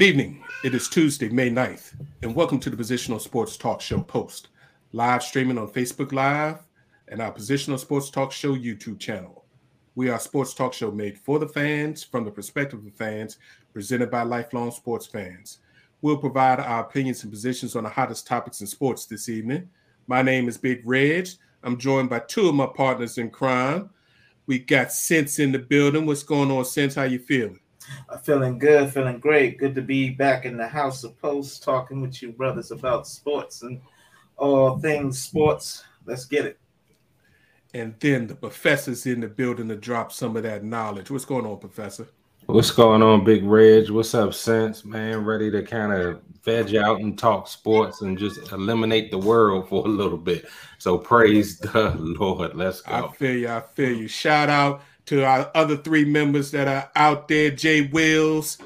Good evening. It is Tuesday, May 9th, and welcome to the Positions on Sports Talk Show post, live streaming on Facebook Live and our Positions on Sports Talk Show YouTube channel. We are a sports talk show made for the fans, from the perspective of fans, presented by lifelong sports fans. We'll provide our opinions and positions on the hottest topics in sports this evening. My name is Big Reg. I'm joined by two of my partners in crime. We got Sense in the building. What's going on, Sense? How you feeling? I'm feeling good, feeling great. Good to be back in the House of Post talking with you brothers about sports and all things sports. Let's get it. And then the professor's in the building to drop some of that knowledge. What's going on, Professor? What's going on, Big Reg? What's up, Sense? Man, ready to kind of veg out and talk sports and just eliminate the world for a little bit. So praise the Lord. Let's go. I feel you. I feel you. Shout out to our other three members that are out there Jay Wills,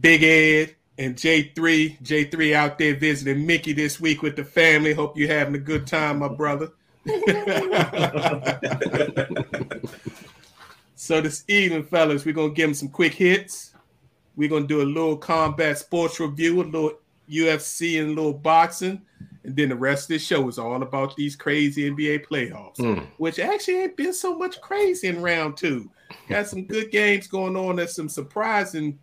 Big Ed, and J3. J3 out there visiting Mickey this week with the family. Hope you're having a good time, my brother. so this evening, fellas, we're gonna give them some quick hits. We're gonna do a little combat sports review, a little UFC and a little boxing. And then the rest of the show is all about these crazy NBA playoffs, mm. which actually ain't been so much crazy in round two. Got some good games going on. There's some surprising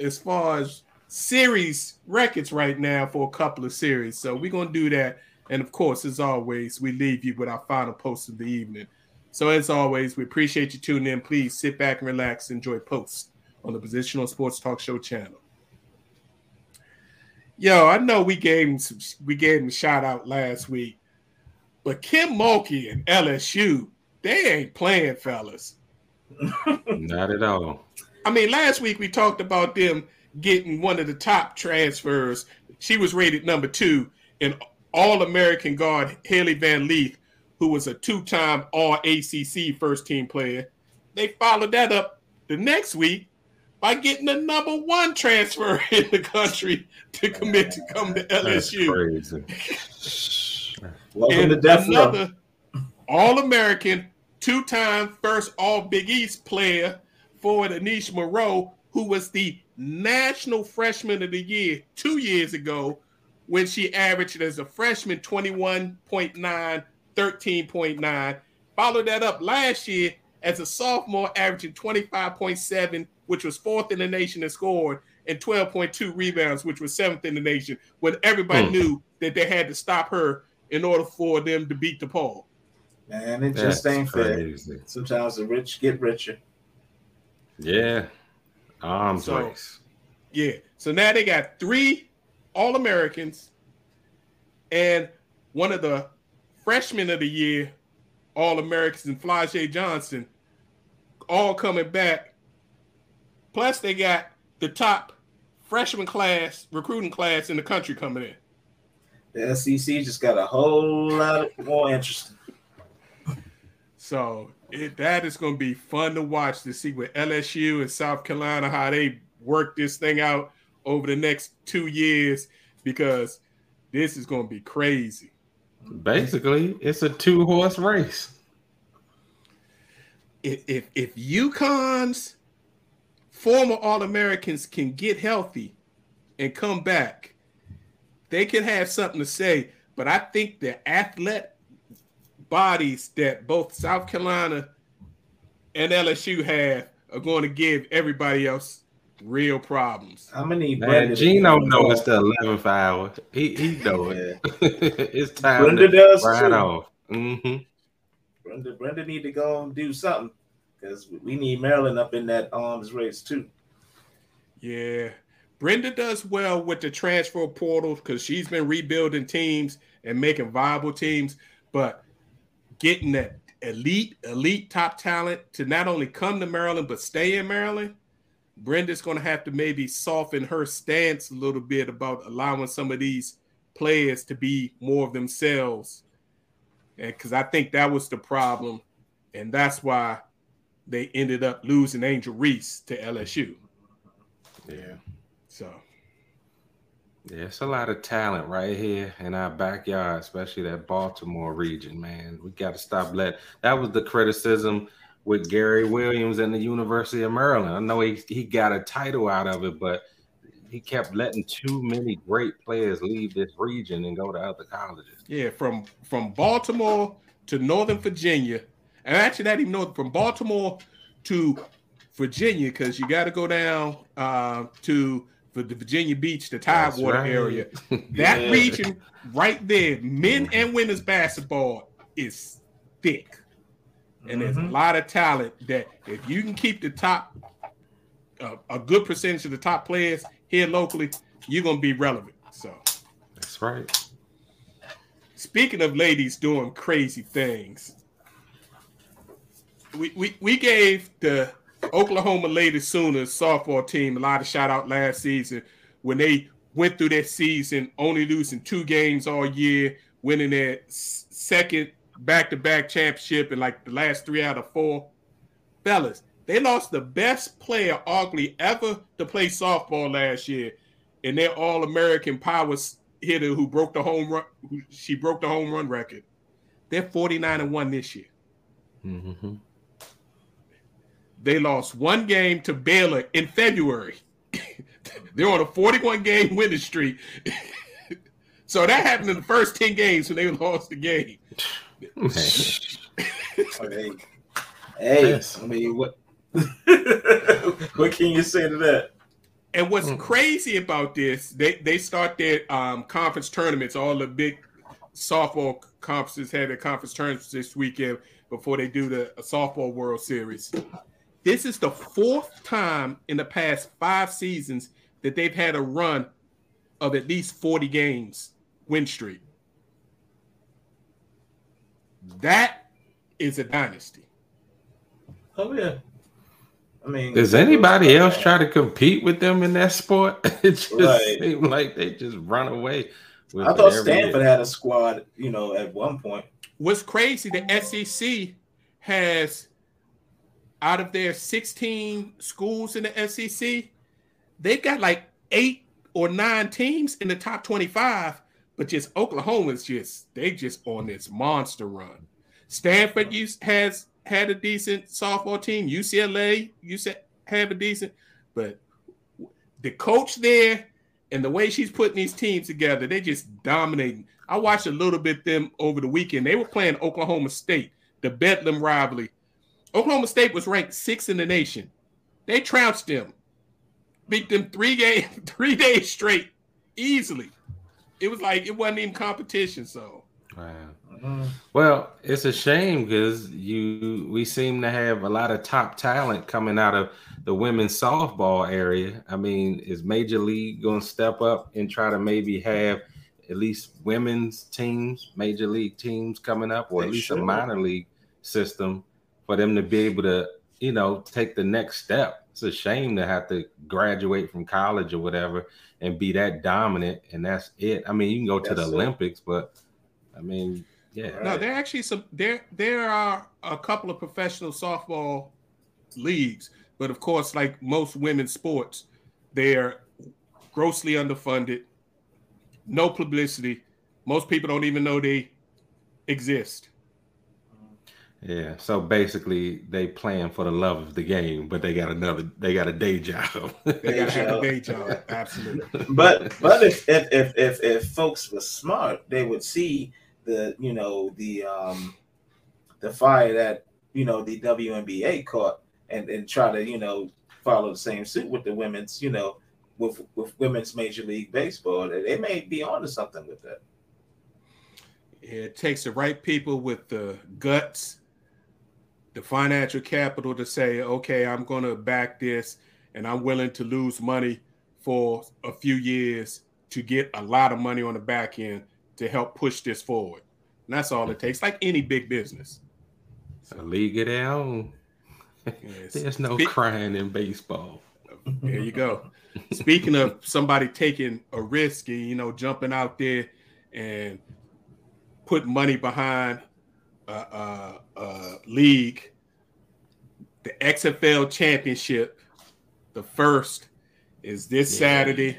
as far as series records right now for a couple of series. So we're gonna do that. And of course, as always, we leave you with our final post of the evening. So as always, we appreciate you tuning in. Please sit back and relax, enjoy posts on the Positions on Sports Talk Show channel. Yo, I know we gave him some, we gave him a shout out last week, but Kim Mulkey and LSU, they ain't playing, fellas. Not at all. I mean, last week we talked about them getting one of the top transfers. She was rated number two in All American guard Hailey Van Lith, who was a two time All ACC first team player. They followed that up the next week by getting the number one transfer in the country to commit to come to LSU. and another All American, two time first All Big East player for Aneesah Morrow, who was the National Freshman of the Year two years ago when she averaged as a freshman 21.9, 13.9. Followed that up last year as a sophomore, averaging 25.7 which was fourth in the nation in scored, and 12.2 rebounds, which was seventh in the nation, when everybody hmm. knew that they had to stop her in order for them to beat DePaul. Man, it That's just ain't crazy. fair. Sometimes the rich get richer. Yeah. Arms so, race. Yeah. So now they got three All Americans and one of the freshmen of the year All Americans and Fly Flau'jae Johnson all coming back Plus, they got the top freshman class, recruiting class in the country coming in. The SEC just got a whole lot more interesting. So it, that is going to be fun to watch to see with LSU and South Carolina how they work this thing out over the next two years because this is going to be crazy. Basically, it's a two horse race. If if, if UConn's former All Americans can get healthy and come back, they can have something to say. But I think the athlete bodies that both South Carolina and LSU have are going to give everybody else real problems. How many? Man, Gino know it's the eleventh hour. He he know it. it's time. Brenda does right too. off. Mm-hmm. Brenda Brenda need to go and do something because we need Maryland up in that arms race too. Yeah. Brenda does well with the transfer portal because she's been rebuilding teams and making viable teams, but getting that elite, elite top talent to not only come to Maryland but stay in Maryland, Brenda's going to have to maybe soften her stance a little bit about allowing some of these players to be more of themselves. And because I think that was the problem. And that's why they ended up losing Angel Reese to LSU. Yeah. So. Yeah, it's a lot of talent right here in our backyard, especially that Baltimore region, man. We got to stop let. That was the criticism with Gary Williams and the University of Maryland. I know he, he got a title out of it, but he kept letting too many great players leave this region and go to other colleges. Yeah, from from Baltimore to Northern Virginia, and actually not even north from Baltimore to Virginia, because you got to go down uh, to the Virginia Beach, the Tidewater right. area. That yeah. region right there, men and women's basketball is thick. And mm-hmm. there's a mm-hmm. lot of talent that if you can keep the top, uh, a good percentage of the top players here locally, you're going to be relevant. So that's right. Speaking of ladies doing crazy things, we, we, we gave the Oklahoma Lady Sooners softball team a lot of shout out last season when they went through their season only losing two games all year, winning their second back to back championship in like the last three out of four. Fellas, they lost the best player arguably ever to play softball last year, and their All American power hitter who broke the home run. Who, she broke the home run record. They're forty nine and one this year. Mm-hmm. They lost one game to Baylor in February. They're on a 41 game winning streak. so that happened in the first 10 games when they lost the game. Hey, hey yes. I mean, what what can you say to that? And what's mm. crazy about this, they, they start their um, conference tournaments. All the big softball conferences have their conference tournaments this weekend before they do the softball World Series. This is the fourth time in the past five seasons that they've had a run of at least 40 games win streak. That is a dynasty. Oh yeah. I mean, does anybody else try to compete with them in that sport? it just right. seems like they just run away. I thought Stanford year. had a squad, you know, at one point. What's crazy, the SEC has out of their 16 schools in the SEC, they've got like eight or nine teams in the top 25, but just Oklahoma's just they just on this monster run. Stanford has had a decent softball team. UCLA you said have a decent, but the coach there and the way she's putting these teams together, they just dominating. I watched a little bit them over the weekend. They were playing Oklahoma State, the Bedlam rivalry. Oklahoma State was ranked sixth in the nation. They trounced them, beat them three game, three days straight, easily. It was like it wasn't even competition. So, wow. Mm-hmm. Well, it's a shame because you we seem to have a lot of top talent coming out of the women's softball area. I mean, is Major League going to step up and try to maybe have at least women's teams, major league teams coming up, or they at least should. a minor league system for them to be able to, you know, take the next step. It's a shame to have to graduate from college or whatever and be that dominant, and that's it. I mean, you can go to the Olympics, but I mean, yeah. No, there actually some there there are a couple of professional softball leagues, but of course, like most women's sports, they're grossly underfunded, no publicity. Most people don't even know they exist. Yeah, so basically they playing for the love of the game, but they got another they got a day job. they got a day job, absolutely. But but if if if if, if folks were smart, they would see the you know the um the fire that you know the WNBA caught and and try to you know follow the same suit with the women's you know with with women's major league baseball. They may be onto something with that. It takes the right people with the guts the financial capital to say, okay, I'm going to back this and I'm willing to lose money for a few years to get a lot of money on the back end to help push this forward. And that's all it takes, like any big business. A league their own. Yes. There's no Spe- crying in baseball. There you go. Speaking of somebody taking a risk and you know jumping out there and putting money behind uh, uh, uh, league, the XFL championship, the first is this yeah. Saturday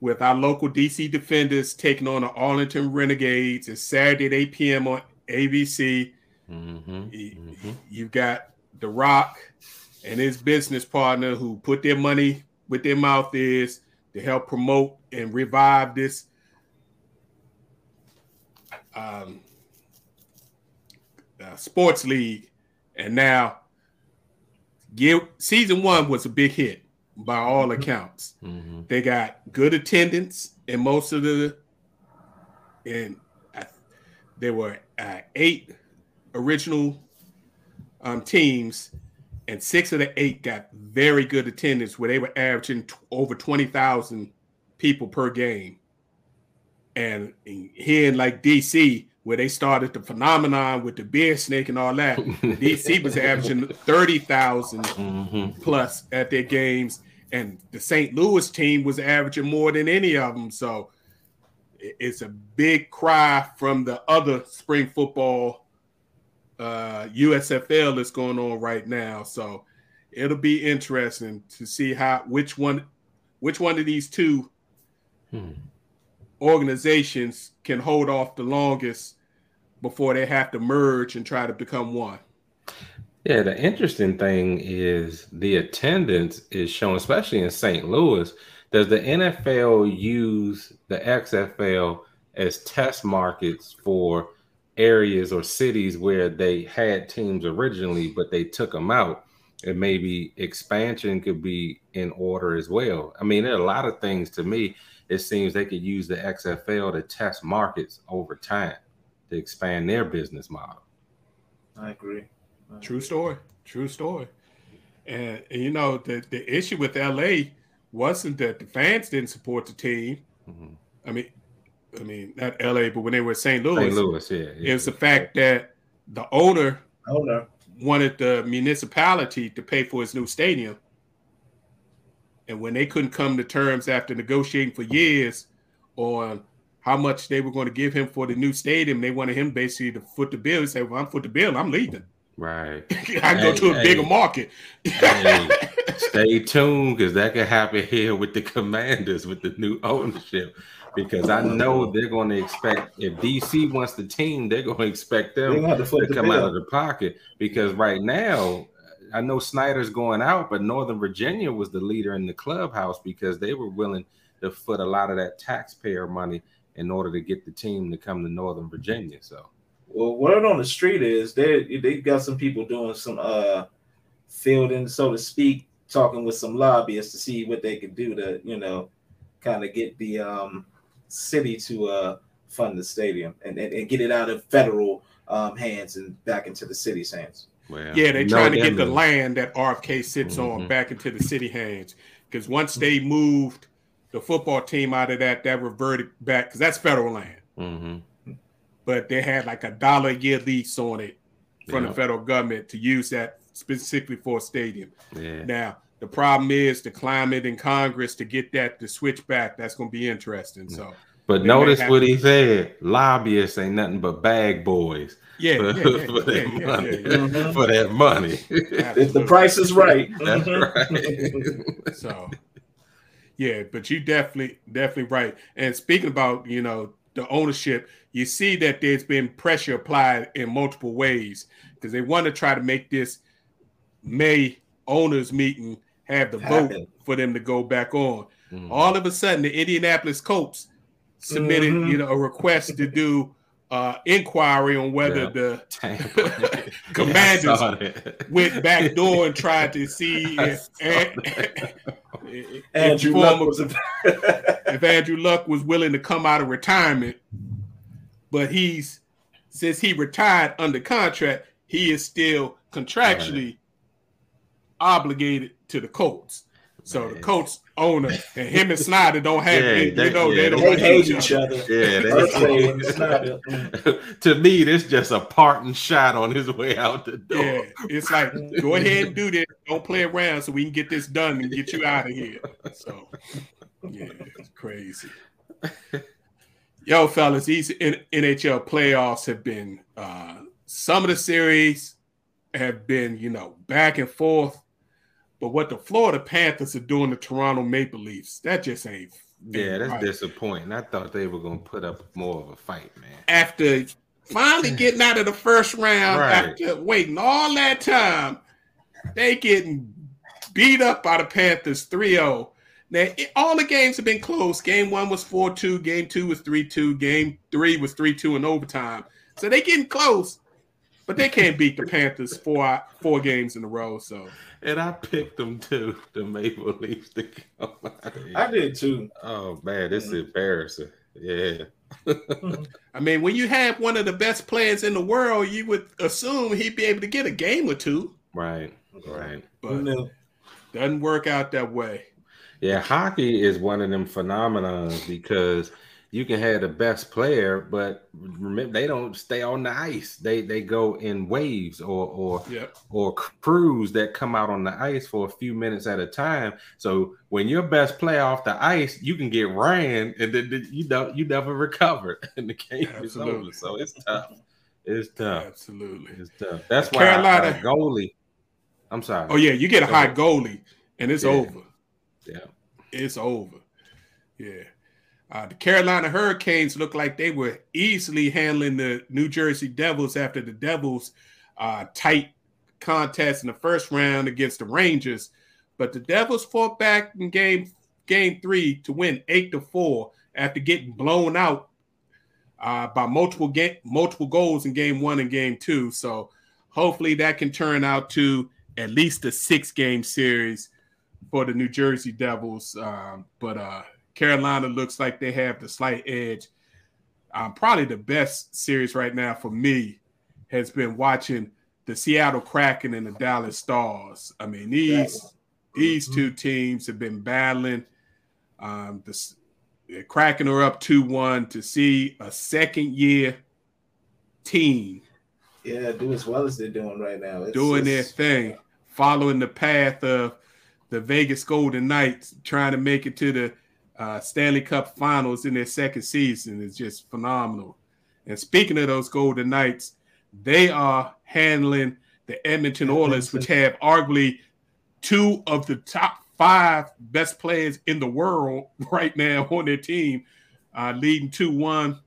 with our local DC Defenders taking on the Arlington Renegades. It's Saturday at 8 p.m. on ABC. Mm-hmm. Mm-hmm. You've got The Rock and his business partner who put their money with their mouth is to help promote and revive this um, uh, sports league, and now give, season one was a big hit by all mm-hmm. accounts. Mm-hmm. They got good attendance in most of the, and there were uh, eight original um, teams, and six of the eight got very good attendance, where they were averaging t- over twenty thousand people per game. And here in like DC, where they started the phenomenon with the beer snake and all that, DC was averaging 30,000 mm-hmm. plus at their games. And the St. Louis team was averaging more than any of them. So it's a big cry from the other spring football uh, USFL that's going on right now. So it'll be interesting to see how which one which one of these two hmm organizations can hold off the longest before they have to merge and try to become one. Yeah, the interesting thing is the attendance is shown, especially in St. Louis. Does the NFL use the XFL as test markets for areas or cities where they had teams originally, but they took them out? And maybe expansion could be in order as well. I mean, there are a lot of things to me it seems they could use the XFL to test markets over time to expand their business model. I agree. I True story. True story. And, and, you know the the issue with LA wasn't that the fans didn't support the team. Mm-hmm. I mean, I mean not LA, but when they were St. Louis, St. Louis, yeah, yeah. it was the fact that the owner, owner wanted the municipality to pay for his new stadium and when they couldn't come to terms after negotiating for years on how much they were going to give him for the new stadium, they wanted him basically to foot the bill. He said, Well, I'm foot the bill, I'm leaving. Right. I go to a hey, bigger market. hey, stay tuned because that could happen here with the commanders with the new ownership. Because I know they're going to expect if DC wants the team, they're going to expect them to, to come out of the pocket. Because right now, I know Snyder's going out, but Northern Virginia was the leader in the clubhouse because they were willing to foot a lot of that taxpayer money in order to get the team to come to Northern Virginia. So, well, word on the street is they they got some people doing some uh fielding, so to speak, talking with some lobbyists to see what they could do to you know kind of get the um city to uh fund the stadium and, and, and get it out of federal um, hands and back into the city's hands. Well, yeah, they're trying to get the land that RFK sits mm-hmm. on back into the city hands. Because once they moved the football team out of that, that reverted back because that's federal land. Mm-hmm. But they had like a dollar a year lease on it from the federal government to use that specifically for a stadium. Yeah. Now the problem is the climate in Congress to get that to switch back. That's going to be interesting. So, but notice what he said: lobbyists ain't nothing but bag boys yeah, for, yeah, yeah, for that yeah, money. Mm-hmm. For that money. if the price is right. That's mm-hmm. right. so yeah, but you definitely definitely right. And speaking about, you know, the ownership, you see that there's been pressure applied in multiple ways because they want to try to make this May owners meeting have the vote for them to go back on. Mm-hmm. All of a sudden, the Indianapolis Colts submitted, mm-hmm. you know, a request to do uh, inquiry on whether yeah. the commanders went back door and tried to see if, if, Andrew Luck was, if Andrew Luck was willing to come out of retirement. But he's since he retired under contract, he is still contractually right. obligated to the Colts. So Man. the Colts owner and him and Snyder don't have yeah, you they, know yeah, they don't they hate each other. Yeah, they, to me, this just a parting shot on his way out the door. Yeah, it's like go ahead and do this. Don't play around so we can get this done and get you out of here. So yeah, it's crazy. Yo, fellas, these NHL playoffs have been uh, some of the series have been, you know, back and forth but what the Florida Panthers are doing to Toronto Maple Leafs, that just ain't. Yeah, that's right. disappointing. I thought they were going to put up more of a fight, man. After finally getting out of the first round, right. after waiting all that time, they getting beat up by the Panthers 3 0. Now, it, all the games have been close. Game one was 4 2, game two was 3 2, game three was 3 2 in overtime. So they getting close, but they can't beat the Panthers four four games in a row. So, and I picked them too, the Maple Leafs to come out. I did too. Oh man, this is embarrassing. Yeah. I mean, when you have one of the best players in the world, you would assume he'd be able to get a game or two. Right. Right. But no. doesn't work out that way. Yeah, hockey is one of them phenomena because you can have the best player, but remember they don't stay on the ice. They they go in waves or or yep. or crews that come out on the ice for a few minutes at a time. So when your best player off the ice, you can get ran and then you don't you never recover and the game Absolutely. is over. So it's tough. It's tough. Absolutely, it's tough. That's why Carolina goalie. I'm sorry. Oh yeah, you get a high goalie and it's yeah. over. Yeah. It's over. Yeah. Uh, the Carolina Hurricanes looked like they were easily handling the New Jersey Devils after the Devils' uh, tight contest in the first round against the Rangers. But the Devils fought back in game game three to win eight to four after getting blown out uh, by multiple multiple goals in game one and game two. So hopefully that can turn out to at least a six game series for the New Jersey Devils. Um, but uh, Carolina looks like they have the slight edge. Um, probably the best series right now for me has been watching the Seattle Kraken and the Dallas Stars. I mean, these these two mm-hmm. teams have been battling. Um, the, the Kraken are up two one to see a second year team. Yeah, do as well as they're doing right now. It's doing just, their thing, following the path of the Vegas Golden Knights, trying to make it to the uh, Stanley Cup Finals in their second season is just phenomenal. And speaking of those Golden Knights, they are handling the Edmonton Oilers, which have arguably two of the top five best players in the world right now on their team, uh, leading 2 1.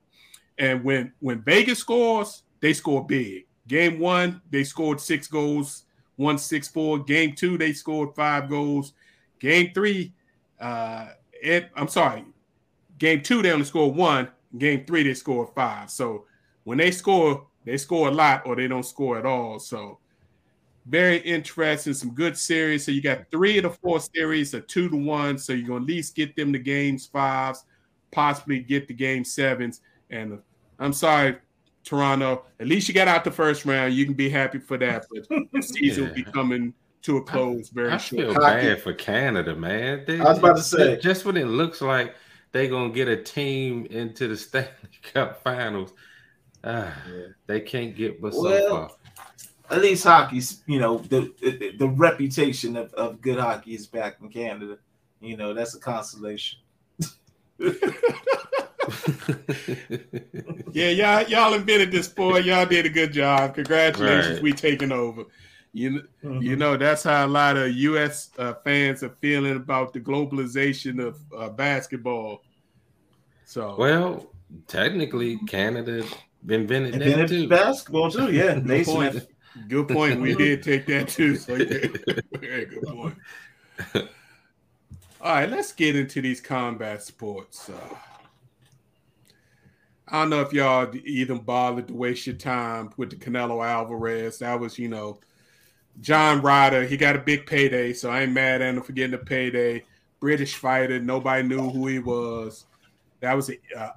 And when, when Vegas scores, they score big. Game one, they scored six goals, one six four. Game two, they scored five goals. Game three, uh, it, I'm sorry, game two they only scored one. Game three they scored five. So when they score, they score a lot or they don't score at all. So very interesting, some good series. So you got three of the four series, a two to one. So you're gonna at least get them to games fives, possibly get the game sevens. And I'm sorry, Toronto. At least you got out the first round. You can be happy for that. But the season yeah. will be coming to a close very I short. feel bad for Canada, man. They, I was about to say just when it looks like they're gonna get a team into the Stanley Cup Finals, uh, yeah. they can't get but well, so far. At least hockey's, you know, the, the, the reputation of, of good hockey is back in Canada. You know, that's a consolation. yeah, y'all y'all invented this sport. Y'all did a good job. Congratulations, right. we taking over. You, mm-hmm. you know that's how a lot of U.S. Uh, fans are feeling about the globalization of uh, basketball. So well, technically, Canada invented, invented too. basketball too. Yeah, good point. Good point. We did take that too. So yeah, very good point. All right, let's get into these combat sports. Uh, I don't know if y'all even bothered to waste your time with the Canelo Alvarez. That was, you know, John Ryder, he got a big payday, so I ain't mad at him for getting a payday. British fighter, nobody knew who he was. That was a, uh,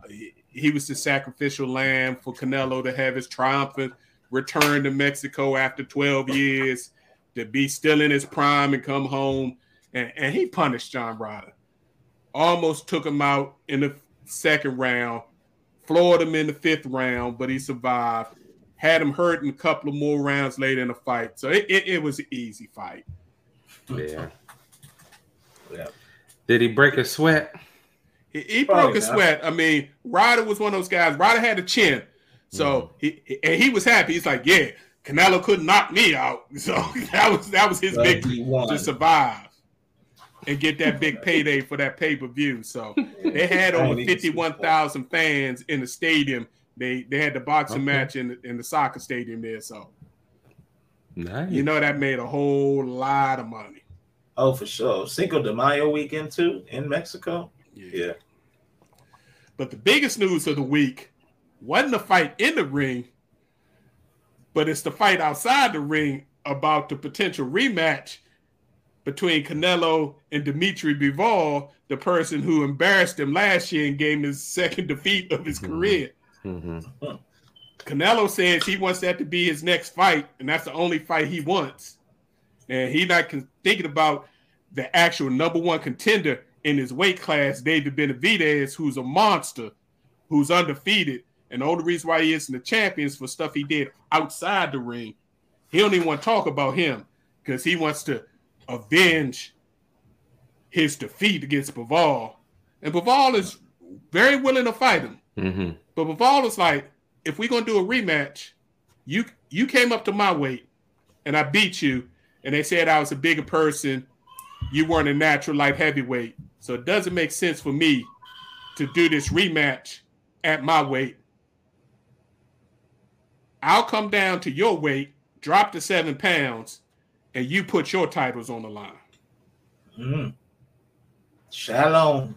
he was the sacrificial lamb for Canelo to have his triumphant return to Mexico after 12 years, to be still in his prime and come home. And, and he punished John Ryder. Almost took him out in the second round, floored him in the fifth round, but he survived had him hurt in a couple of more rounds later in the fight. So it, it, it was an easy fight. Yeah. Yeah. Did he break a sweat? He, he broke a sweat. I mean, Ryder was one of those guys. Ryder had a chin, so mm. he and he was happy. He's like, yeah, Canelo couldn't knock me out. So that was that was his but victory to survive and get that big payday for that pay per view. So they had over fifty one thousand fans in the stadium they they had the boxing okay. match in in the soccer stadium there, so nice. you know that made a whole lot of money. Oh, for sure. Cinco de Mayo weekend too in Mexico. Yeah. Yeah. But the biggest news of the week wasn't the fight in the ring, but it's the fight outside the ring about the potential rematch between Canelo and Dimitri Bivol, the person who embarrassed him last year and gave him his second defeat of his Mhm. career. Mhm. Canelo says he wants that to be his next fight, and that's the only fight he wants. And he's not con- thinking about the actual number one contender in his weight class, David Benavidez, who's a monster, who's undefeated. And the only reason why he isn't the champion is for stuff he did outside the ring. He don't even want to talk about him because he wants to avenge his defeat against Bivol. And Bivol is very willing to fight him. Mhm. But Bivol is like, if we're gonna do a rematch, you you came up to my weight and I beat you, and they said I was a bigger person. You weren't a natural light heavyweight, so it doesn't make sense for me to do this rematch at my weight. I'll come down to your weight, drop to seven pounds, and you put your titles on the line. Mm. Shalom.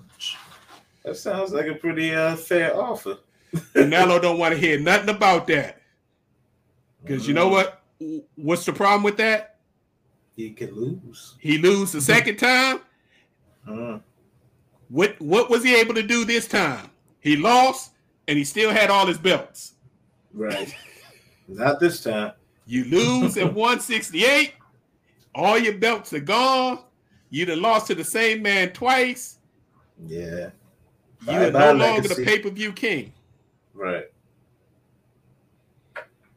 That sounds like a pretty uh, fair offer. Canelo don't want to hear nothing about that. Because you know Mm. what? What's the problem with that? He could lose. He lose the second time. Mm. What what was he able to do this time? He lost and he still had all his belts. Right. Not this time. You lose at 168, all your belts are gone. You done lost to the same man twice. Yeah. You are no longer the pay-per-view king. Right.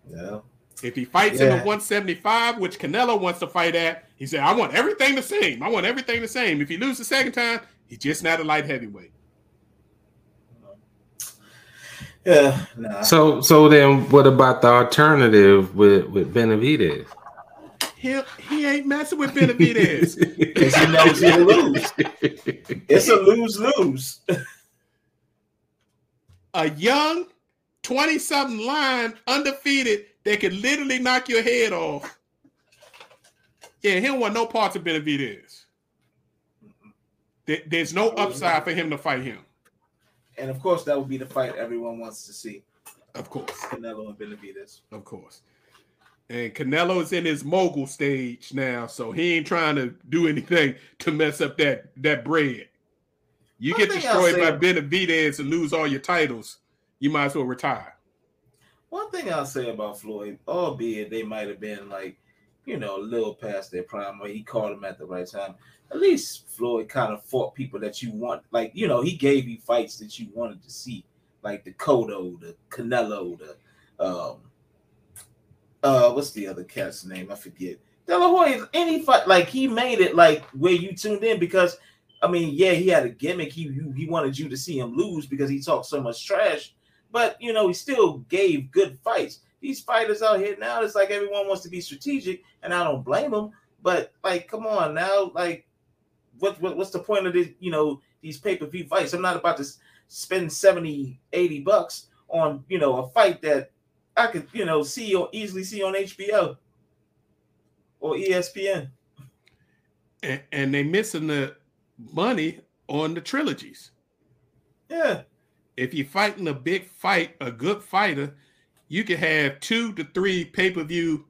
Yeah. If he fights in the 175, which Canelo wants to fight at, he said, I want everything the same. I want everything the same. If he loses the second time, he's just not a light heavyweight. Yeah. Nah. So so then what about the alternative with with Benavidez? He, he ain't messing with Benavidez. Because he knows he'll lose. It's a lose lose. A young 20 something line undefeated that could literally knock your head off. Yeah, he don't want no parts of Benavidez. There- There's no upside for him to fight him, And of course, that would be the fight everyone wants to see. of course, Canelo and Benavidez. of course. And Canelo's in his mogul stage now, so he ain't trying to do anything to mess up that that bread. You One get destroyed by Benavidez and lose all your titles, you might as well retire. One thing I'll say about Floyd, albeit they might have been like, you know, a little past their prime, or he caught him at the right time. At least Floyd kind of fought people that you want. Like, you know, he gave you fights that you wanted to see, like the Cotto, the Canelo, the um, uh, what's the other cat's name? I forget. De La Hoya, any fight, like he made it like where you tuned in because, I mean, yeah, he had a gimmick. He he, wanted you to see him lose because he talked so much trash but you know he still gave good fights. These fighters out here now, it's like everyone wants to be strategic, and I don't blame them. But like, come on now, like, what, what what's the point of this? You know, these pay per view fights. I'm not about to spend 70, 80 bucks on you know a fight that I could you know see or easily see on HBO or ESPN. And, and they missing the money on the trilogies. Yeah, if you're fighting a big fight, a good fighter, you can have two to three pay per view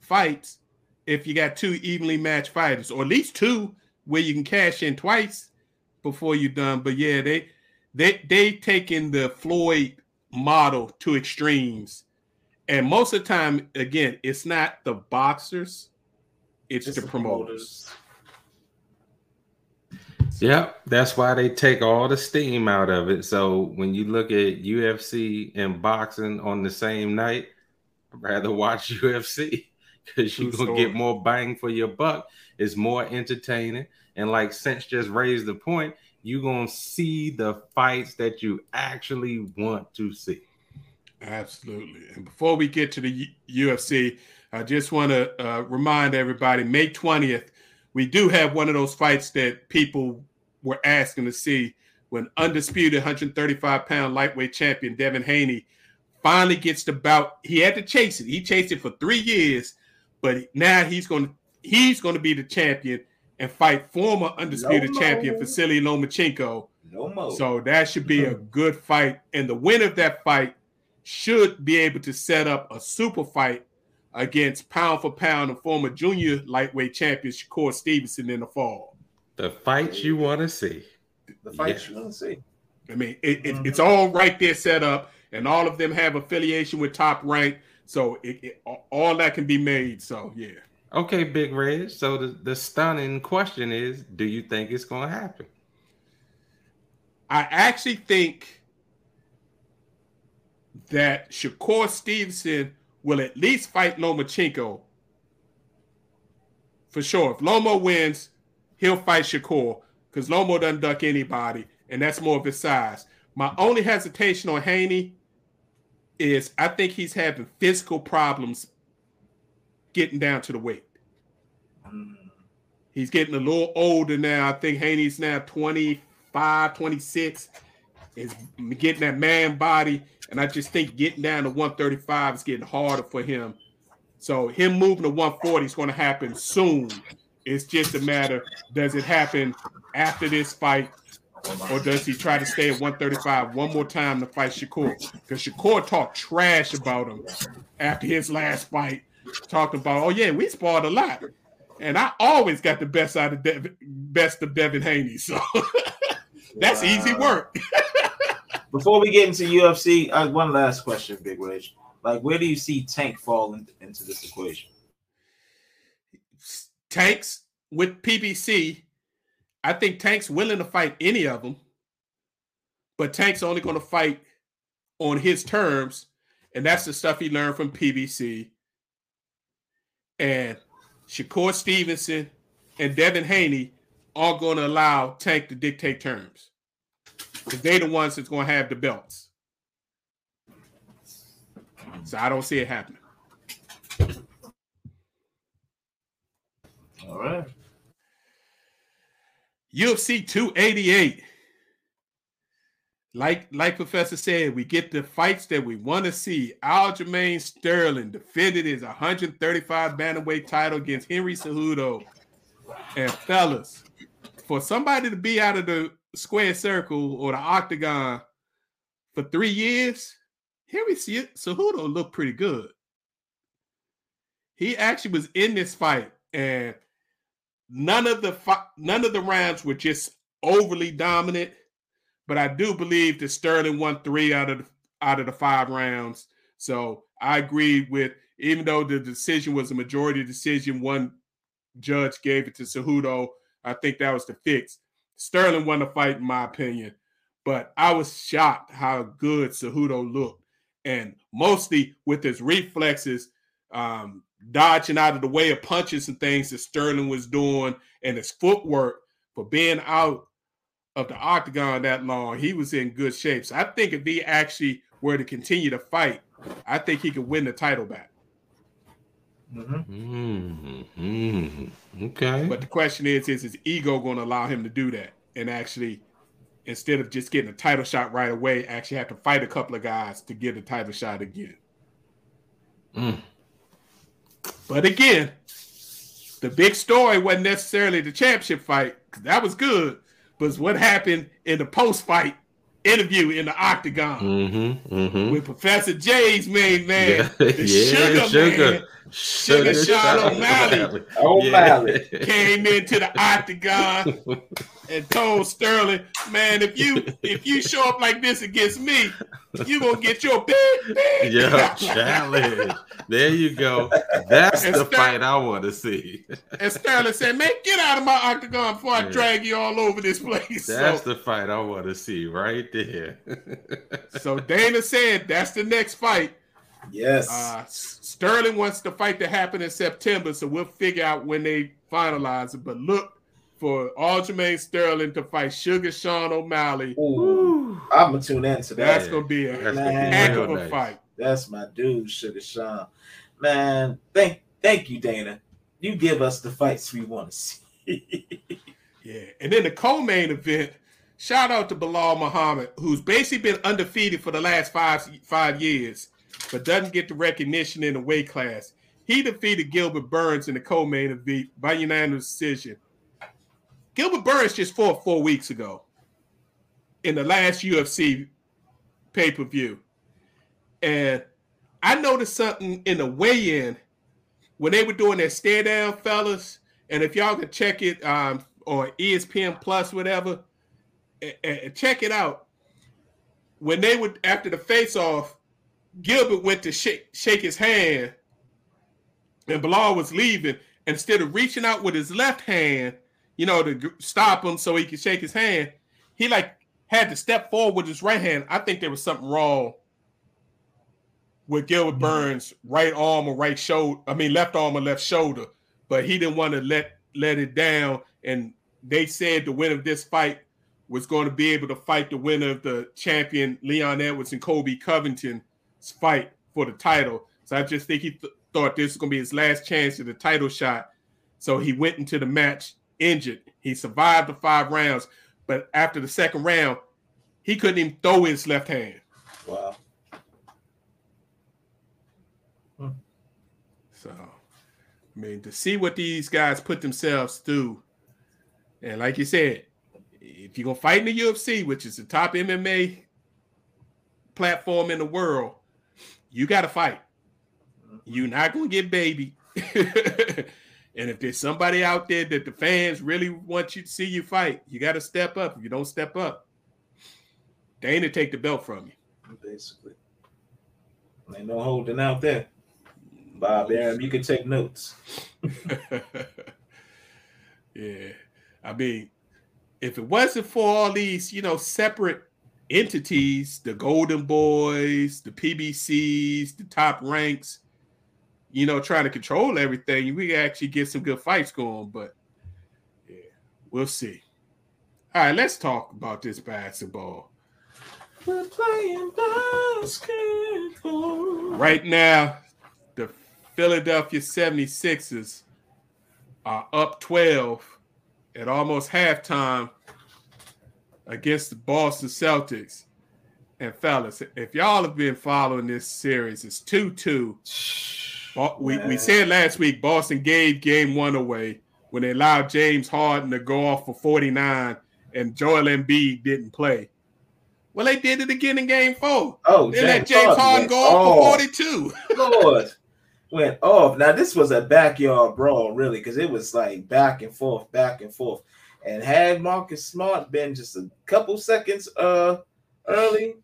fights if you got two evenly matched fighters, or at least two where you can cash in twice before you're done. But yeah, they they they taking the Floyd model to extremes, and most of the time, again, it's not the boxers, it's, It's the the promoters. Yep, that's why they take all the steam out of it. So when you look at UFC and boxing on the same night, I'd rather watch UFC because you're gonna get more bang for your buck. It's more entertaining, and like Sense just raised the point, you're gonna see the fights that you actually want to see. Absolutely. And before we get to the U- UFC, I just want to uh, remind everybody May 20th, we do have one of those fights that people were asking to see when undisputed 135 pound lightweight champion Devin Haney finally gets the bout. He had to chase it. He chased it for three years, but now he's going to he's going to be the champion and fight former undisputed Lomo. champion Vasily Lomachenko. No more. So that should be a good fight. And the winner of that fight should be able to set up a super fight against pound for pound and former junior lightweight champion Shakur Stevenson in the fall. The fight you want to see. the fight yeah. you want to see. I mean, it, it, Mhm. it's all right there set up, and all of them have affiliation with Top Rank, so it, it, all that can be made. So yeah, Okay, Big Reg. So the, the stunning question is, do you think it's gonna happen? I actually think that Shakur Stevenson will at least fight Lomachenko for sure. If Lomo wins, he'll fight Shakur because Lomo doesn't duck anybody, and that's more of his size. My only hesitation on Haney is I think he's having physical problems getting down to the weight. Mm. He's getting a little older now. I think Haney's now 25, 26. Is getting that man body. And I just think getting down to 135 is getting harder for him. So him moving to 140 is going to happen soon. It's just a matter, does it happen after this fight? Or does he try to stay at 135 one more time to fight Shakur? Because Shakur talked trash about him after his last fight, talking about, oh yeah, we sparred a lot. And I always got the best out of Devin, best of Devin Haney. So that's easy work. Before we get into UFC, uh, one last question, Big Rich. Like, where do you see Tank fall in, into this equation? Tanks with PBC, I think Tank's willing to fight any of them, but Tank's only going to fight on his terms, and that's the stuff he learned from PBC. And Shakur Stevenson and Devin Haney are going to allow Tank to dictate terms because they're the ones that's going to have the belts. So I don't see it happening. All right. UFC 288. Like like Professor said, we get the fights that we want to see. Aljamain Sterling defended his 135 bantamweight title against Henry Cejudo. And fellas, for somebody to be out of the square circle or the octagon for three years, here we Henry Ce- Cejudo looked pretty good. He actually was in this fight, and none of the fi- none of the rounds were just overly dominant, but I do believe that Sterling won three out of the, out of the five rounds. So I agree with even though the decision was a majority decision, one judge gave it to Cejudo. I think that was the fix. Sterling won the fight, in my opinion, but I was shocked how good Cejudo looked, and mostly with his reflexes. Um, dodging out of the way of punches and things that Sterling was doing and his footwork for being out of the octagon that long, he was in good shape. So I think if he actually were to continue to fight, I think he could win the title back. Mm-hmm. Mm, okay. But the question is, is his ego going to allow him to do that and actually, instead of just getting a title shot right away, actually have to fight a couple of guys to get a title shot again? Mm. But again, the big story wasn't necessarily the championship fight, 'cause that was good, but it's what happened in the post fight interview in the octagon Mm-hmm. Mm-hmm. with Professor J's main man, yeah, the sugar, sugar, man, sugar, Sean O'Malley. O'Malley. came into the octagon and told Sterling, man, if you if you show up like this against me, you gonna get your big big Yeah, challenge. There you go. That's And the Ster- fight I want to see. And Sterling said, man, get out of my octagon before I Yeah. drag you all over this place. That's So, the fight I want to see right there. so Dana said that's the next fight. Yes. Uh, Sterling wants the fight to happen in September, so we'll figure out when they finalize it. But look for Aljamain Sterling to fight Sugar Sean O'Malley. Ooh, I'm gonna tune into that. That's gonna be a That's gonna be heck of a nice. fight. That's my dude, Sugar Sean. Man, thank thank you, Dana. You give us the fights we want to see. Yeah, and then the co-main event. Shout out to Belal Muhammad, who's basically been undefeated for the last five five years, but doesn't get the recognition in the weight class. He defeated Gilbert Burns in the co-main event by unanimous decision. Gilbert Burns just fought four weeks ago in the last UFC pay per view. And I noticed something in the weigh in when they were doing their stare down, fellas. And if y'all can check it um, on ESPN Plus, whatever, and, and check it out. When they would, after the face off, Gilbert went to shake, shake his hand, and Belal was leaving. Instead of reaching out with his left hand, you know, to stop him so he could shake his hand, he like had to step forward with his right hand. I think there was something wrong with Gilbert mm-hmm. Burns' right arm or right shoulder. I mean, left arm or left shoulder, but he didn't want to let let it down. And they said the winner of this fight was going to be able to fight the winner of the champion Leon Edwards and Colby Covington's fight for the title. So I just think he th- thought this was going to be his last chance at the title shot. So he went into the match injured. He survived the five rounds, but after the second round, he couldn't even throw his left hand. Wow. Hmm. So, I mean, to see what these guys put themselves through, and like you said, if you're gonna fight in the UFC, which is the top MMA platform in the world, you got to fight. Mm-hmm. You're not gonna get baby. and if there's somebody out there that the fans really want you to see you fight, you got to step up. If you don't step up, Dana take the belt from you. Basically, ain't no holding out there. Bob Arum, you can take notes. yeah. I mean, if it wasn't for all these, you know, separate entities, the Golden Boys, the PBCs, the top ranks, you know, trying to control everything, we actually get some good fights going. But yeah, we'll see. All right, let's talk about this basketball. We're playing basketball. Right now, the Philadelphia 76ers are up 12 at almost halftime against the Boston Celtics. And fellas, if y'all have been following this series, it's 2-2. We, we said last week Boston gave game one away when they allowed James Harden to go off for 49 and Joel Embiid didn't play. Well, they did it again in game four. Oh, they James let James Harden, Harden go off for 42. Lord went off. Now this was a backyard brawl, really, because it was like back and forth, back and forth. And had Marcus Smart been just a couple seconds uh early,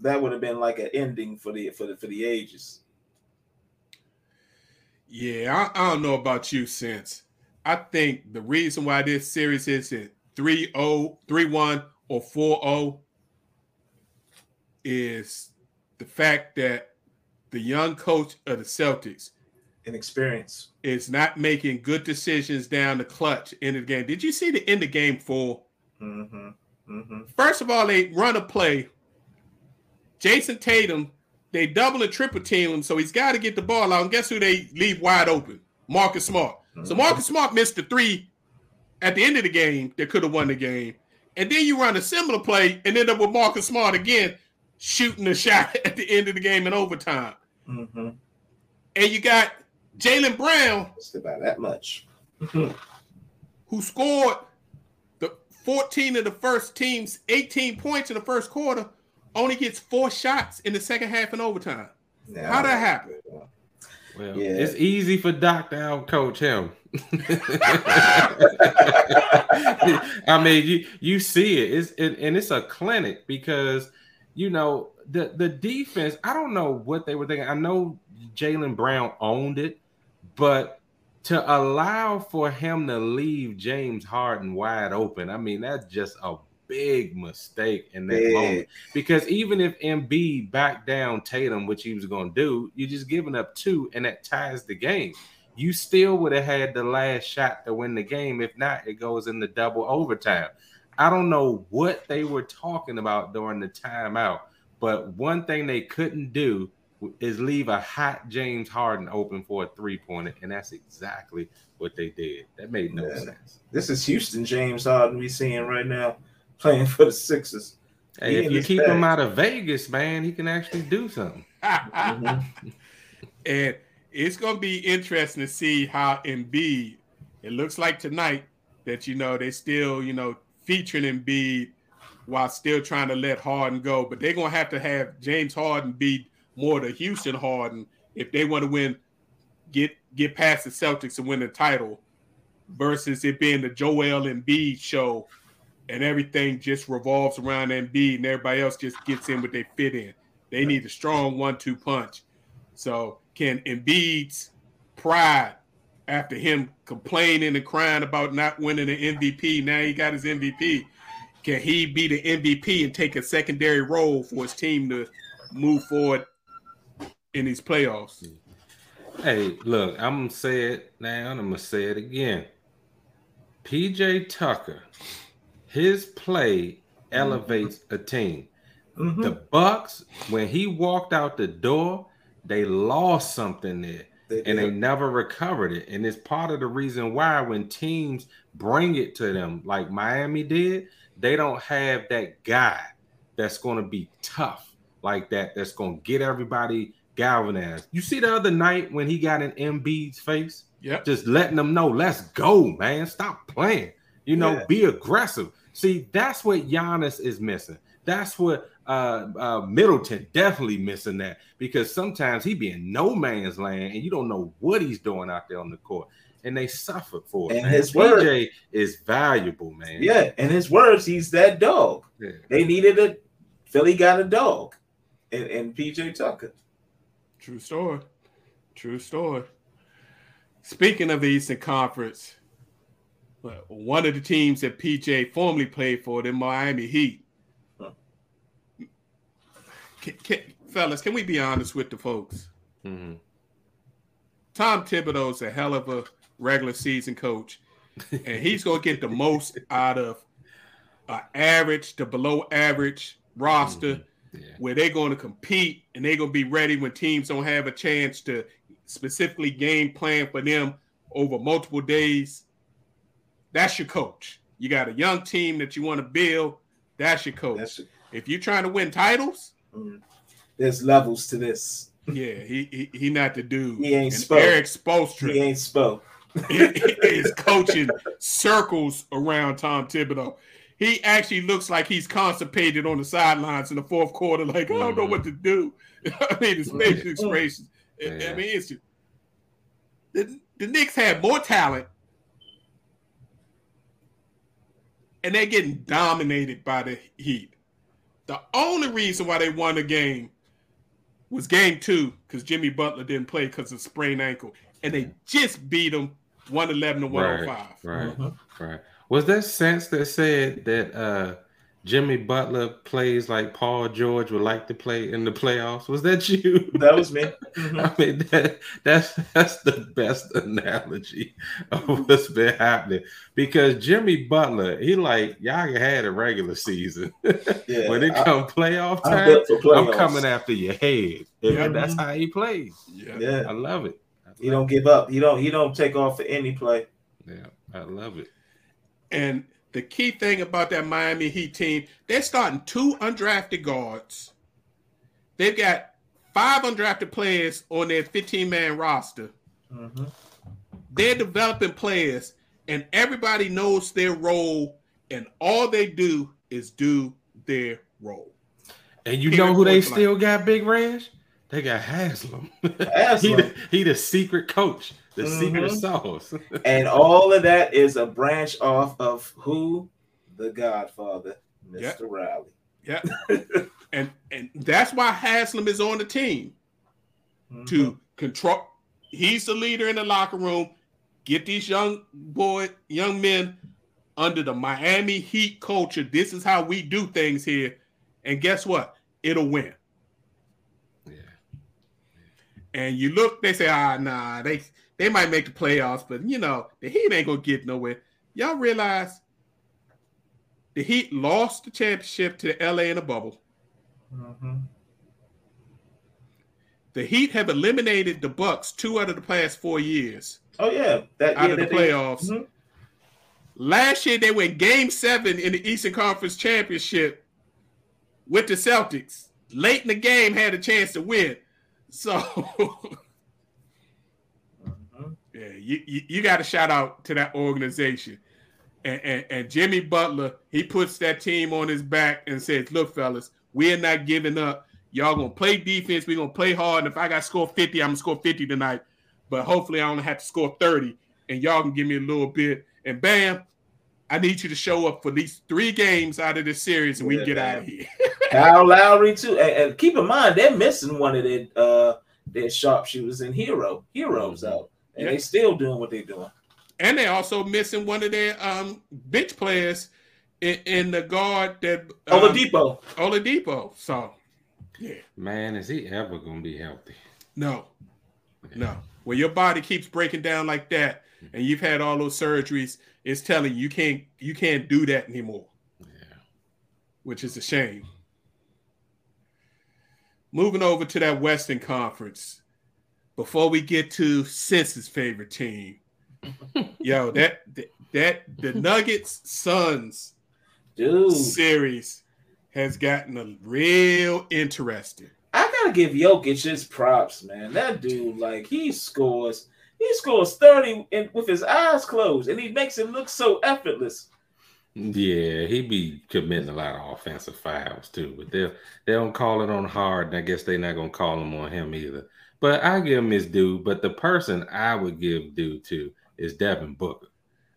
that would have been like an ending for the for the for the ages. Yeah, I, I don't know about you, since I think the reason why this series is at 3 0, 3 1, or 4 0 is the fact that the young coach of the Celtics, inexperience, is not making good decisions down the clutch in the game. Did you see the end of game 4 mm-hmm. Mm-hmm. First of all, they run a play. Jayson Tatum, they double and triple team him, so he's got to get the ball out. And guess who they leave wide open? Marcus Smart. Mm-hmm. So Marcus Smart missed the three at the end of the game that could have won the game. And then you run a similar play and end up with Marcus Smart again shooting a shot at the end of the game in overtime. Mm-hmm. And you got Jaylen Brown. Just about that much. who scored the 14 of the first team's 18 points in the first quarter, only gets four shots in the second half and overtime. Yeah, How that happen? Well, yeah. it's easy for Doc to out coach him. I mean, you you see it. It's it, and it's a clinic because you know the the defense, I don't know what they were thinking. I know Jaylen Brown owned it, but to allow for him to leave James Harden wide open, I mean, that's just a big mistake in that yeah. moment. Because even if Embiid backed down Tatum, which he was going to do, you're just giving up two, and that ties the game. You still would have had the last shot to win the game. If not, it goes in the double overtime. I don't know what they were talking about during the timeout but one thing they couldn't do is leave a hot James Harden open for a three pointer, and that's exactly what they did. That made no yeah. sense. This is Houston James Harden we seeing right now playing for the Sixers. Hey, he if you keep bag. him out of Vegas, man, he can actually do something. mm-hmm. And it's going to be interesting to see how Embiid. It looks like tonight that you know they still you know featuring Embiid while still trying to let Harden go. But they're gonna have to have James Harden be more the Houston Harden if they want to win, get get past the Celtics and win the title, versus it being the Joel Embiid show, and everything just revolves around Embiid and everybody else just gets in what they fit in. They need a strong one-two punch. So can Embiid's pride after him complaining and crying about not winning an MVP. Now he got his MVP. Can he be the MVP and take a secondary role for his team to move forward in these playoffs? Hey, look, I'm gonna say it now and I'm gonna say it again. PJ Tucker, his play elevates a team. Mhm. The Bucks, when he walked out the door, they lost something there They and they never recovered it. And it's part of the reason why when teams bring it to them, like Miami did, they don't have that guy that's going to be tough like that, that's going to get everybody galvanized. You see the other night when he got in Embiid's face, Yep. just letting them know, let's go, man. Stop playing. You know, Yeah. be aggressive. See, that's what Giannis is missing. That's what uh, uh Middleton definitely missing that because sometimes he be in no man's land and you don't know what he's doing out there on the court, and they suffer for it. And man. his word- PJ is valuable, man. Yeah, and his words, he's that dog. Yeah. They needed a Philly got a dog, and, and PJ Tucker. True story. True story. Speaking of the Eastern Conference, well, one of the teams that PJ formerly played for, the Miami Heat. Huh. Can, can, fellas, can we be honest with the folks? Mhm. Tom Thibodeau's a hell of a regular season coach, and he's going to get the most out of an average to below average roster Yeah. where they're going to compete and they're going to be ready when teams don't have a chance to specifically game plan for them over multiple days. That's your coach. You got a young team that you want to build. That's your coach. That's if you're trying to win titles, mm. there's levels to this. yeah, he he, he not the dude. He ain't And spoke. Erik He ain't spoke. is coaching circles around Tom Thibodeau. He actually looks like he's constipated on the sidelines in the fourth quarter, like I don't know what to do. I mean, his facial expressions. I- I mean, it's just, the, the Knicks have more talent, and they're getting dominated by the Heat. The only reason why they won the game was game two because Jimmy Butler didn't play because of sprained ankle, and they just beat them 111 to 105. Right. Mhm. Right. Was there sense that said that uh Jimmy Butler plays like Paul George would like to play in the playoffs? Was that you? That was me. Mhm. I mean, that, that's that's the best analogy of what's been happening because Jimmy Butler, he like y'all had a regular season. Yeah, when it I- come playoff I'm time, built for I'm coming after your head. Yeah. that's how he plays. Yeah. Yeah, I love it. I he don't give up. He don't. He don't take off for any play. Yeah, I love it. And the key thing about that Miami Heat team, they're starting two undrafted guards. They've got five undrafted players on their 15 man roster. Mhm. They're developing players, and everybody knows their role, and all they do is do their role. And you Period, know who they point blank. still got, Big Reg? They got Haslem. he, Haslem. the, he the secret coach, the Mhm. secret sauce. And all of that is a branch off of who? The Godfather, Mr. Yep. Riley. Yeah. and and that's why Haslem is on the team. Mhm. to control. He's the leader in the locker room. Get these young boy, young men under the Miami Heat culture. This is how we do things here. And guess what? It'll win. Yeah. And you look, they say, ah, nah, they they might make the playoffs, but you know, the Heat ain't gonna get nowhere. Y'all realize the Heat lost the championship to the LA in a bubble. Mhm. The Heat have eliminated the Bucks two out of the past four years. Oh yeah, that out year of the playoffs. Mhm. Last year they went game seven in the Eastern Conference Championship with the Celtics. Late in the game had a chance to win. So Mhm. yeah, you, you, you got to shout out to that organization. And, and, and Jimmy Butler, he puts that team on his back and says, "Look, fellas, we're not giving up. Y'all gonna play defense. We're gonna play hard. And if I got to score 50, I'm gonna score 50 tonight. But hopefully, I only have to score 30, and y'all can give me a little bit. And bam, I need you to show up for these three games out of this series, and we can get out of here. Kyle Lowry too, and, and, keep in mind they're missing one of their uh their sharpshooters and Herro Herro's mm-hmm. out, and yeah. they still doing what they're doing. And they also missing one of their um bench players in, in the guard that um, Oladipo. Oladipo. So yeah. Man, is he ever gonna be healthy? No. Yeah. No. When your body keeps breaking down like that and you've had all those surgeries, it's telling you you can't you can't do that anymore. Yeah. Which is a shame. Moving over to that Western Conference, before we get to Sens's favorite team, yo, that that the Nuggets Suns Dude. series has gotten a real interesting. I gotta give Jokic his props, man. That dude, like, he scores, he scores 30 in, with his eyes closed, and he makes it look so effortless. Yeah, he be committing a lot of offensive fouls too, but they they don't call it on hard, and I guess they're not gonna call them on him either. But I give him his due. But the person I would give due to is Devin Booker.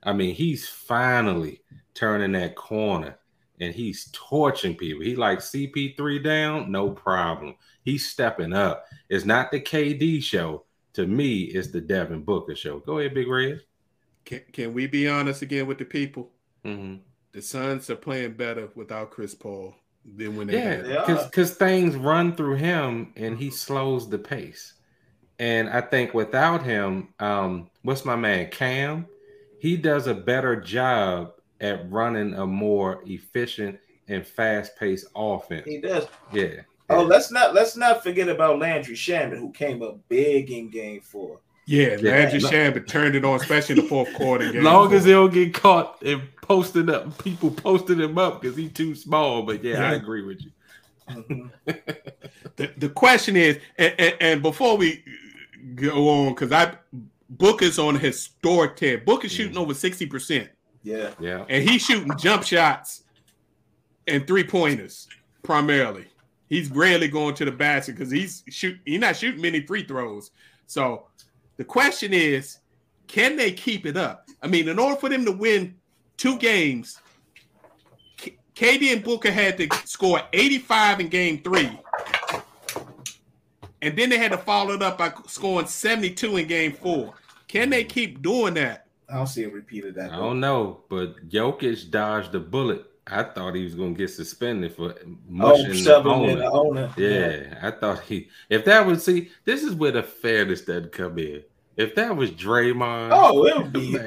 I mean, he's finally turning that corner and he's torching people. He like CP3 down, no problem. He's stepping up. It's not the KD show. To me, it's the Devin Booker show. Go ahead, Big Reg. Can, can we be honest again with the people? Mm-hmm the Suns are playing better without Chris Paul than when they yeah, because because things run through him and he slows the pace. And I think without him, um, what's my man Cam? He does a better job at running a more efficient and fast-paced offense. He does. Yeah. Oh, let's not let's not forget about Landry Shamet, who came up big in Game Four. Yeah, Landry Shamet turned it on, especially in the fourth quarter. Game Long four. as he don't get caught and posting up, people posting him up because he's too small. But yeah, yeah, I agree with you. Mm-hmm. the, the question is, and, and, and before we go on, because I Booker's on historic tear. Booker's shooting mm. over sixty percent. Yeah, yeah, and he's shooting jump shots and three pointers primarily. He's rarely going to the basket because he's shoot. He's not shooting many free throws. So the question is, can they keep it up? I mean, in order for them to win two games, K- KD and Booker had to score 85 in game three. And then they had to follow it up by scoring 72 in game four. Can they keep doing that? I don't see a repeat of that. I don't know, but Jokic dodged a bullet. I thought he was going to get suspended for mushing oh, the, owner. the owner. Yeah, yeah, I thought he. If that was see, this is where the fairness doesn't come in. If that was Draymond, oh, it would be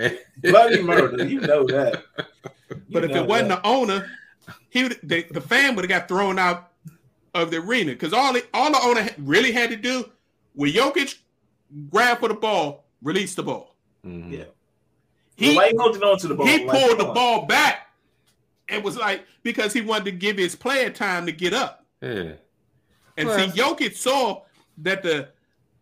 bloody murder. You know that. You but if it wasn't the owner, he would the, the fan would have got thrown out of the arena because all the, all the owner really had to do with Jokic grab for the ball, release the ball. Mm-hmm. Yeah. He, well, holding on to the ball. He pulled the ball back and was like because he wanted to give his player time to get up. Yeah. And well, see, Jokic saw that the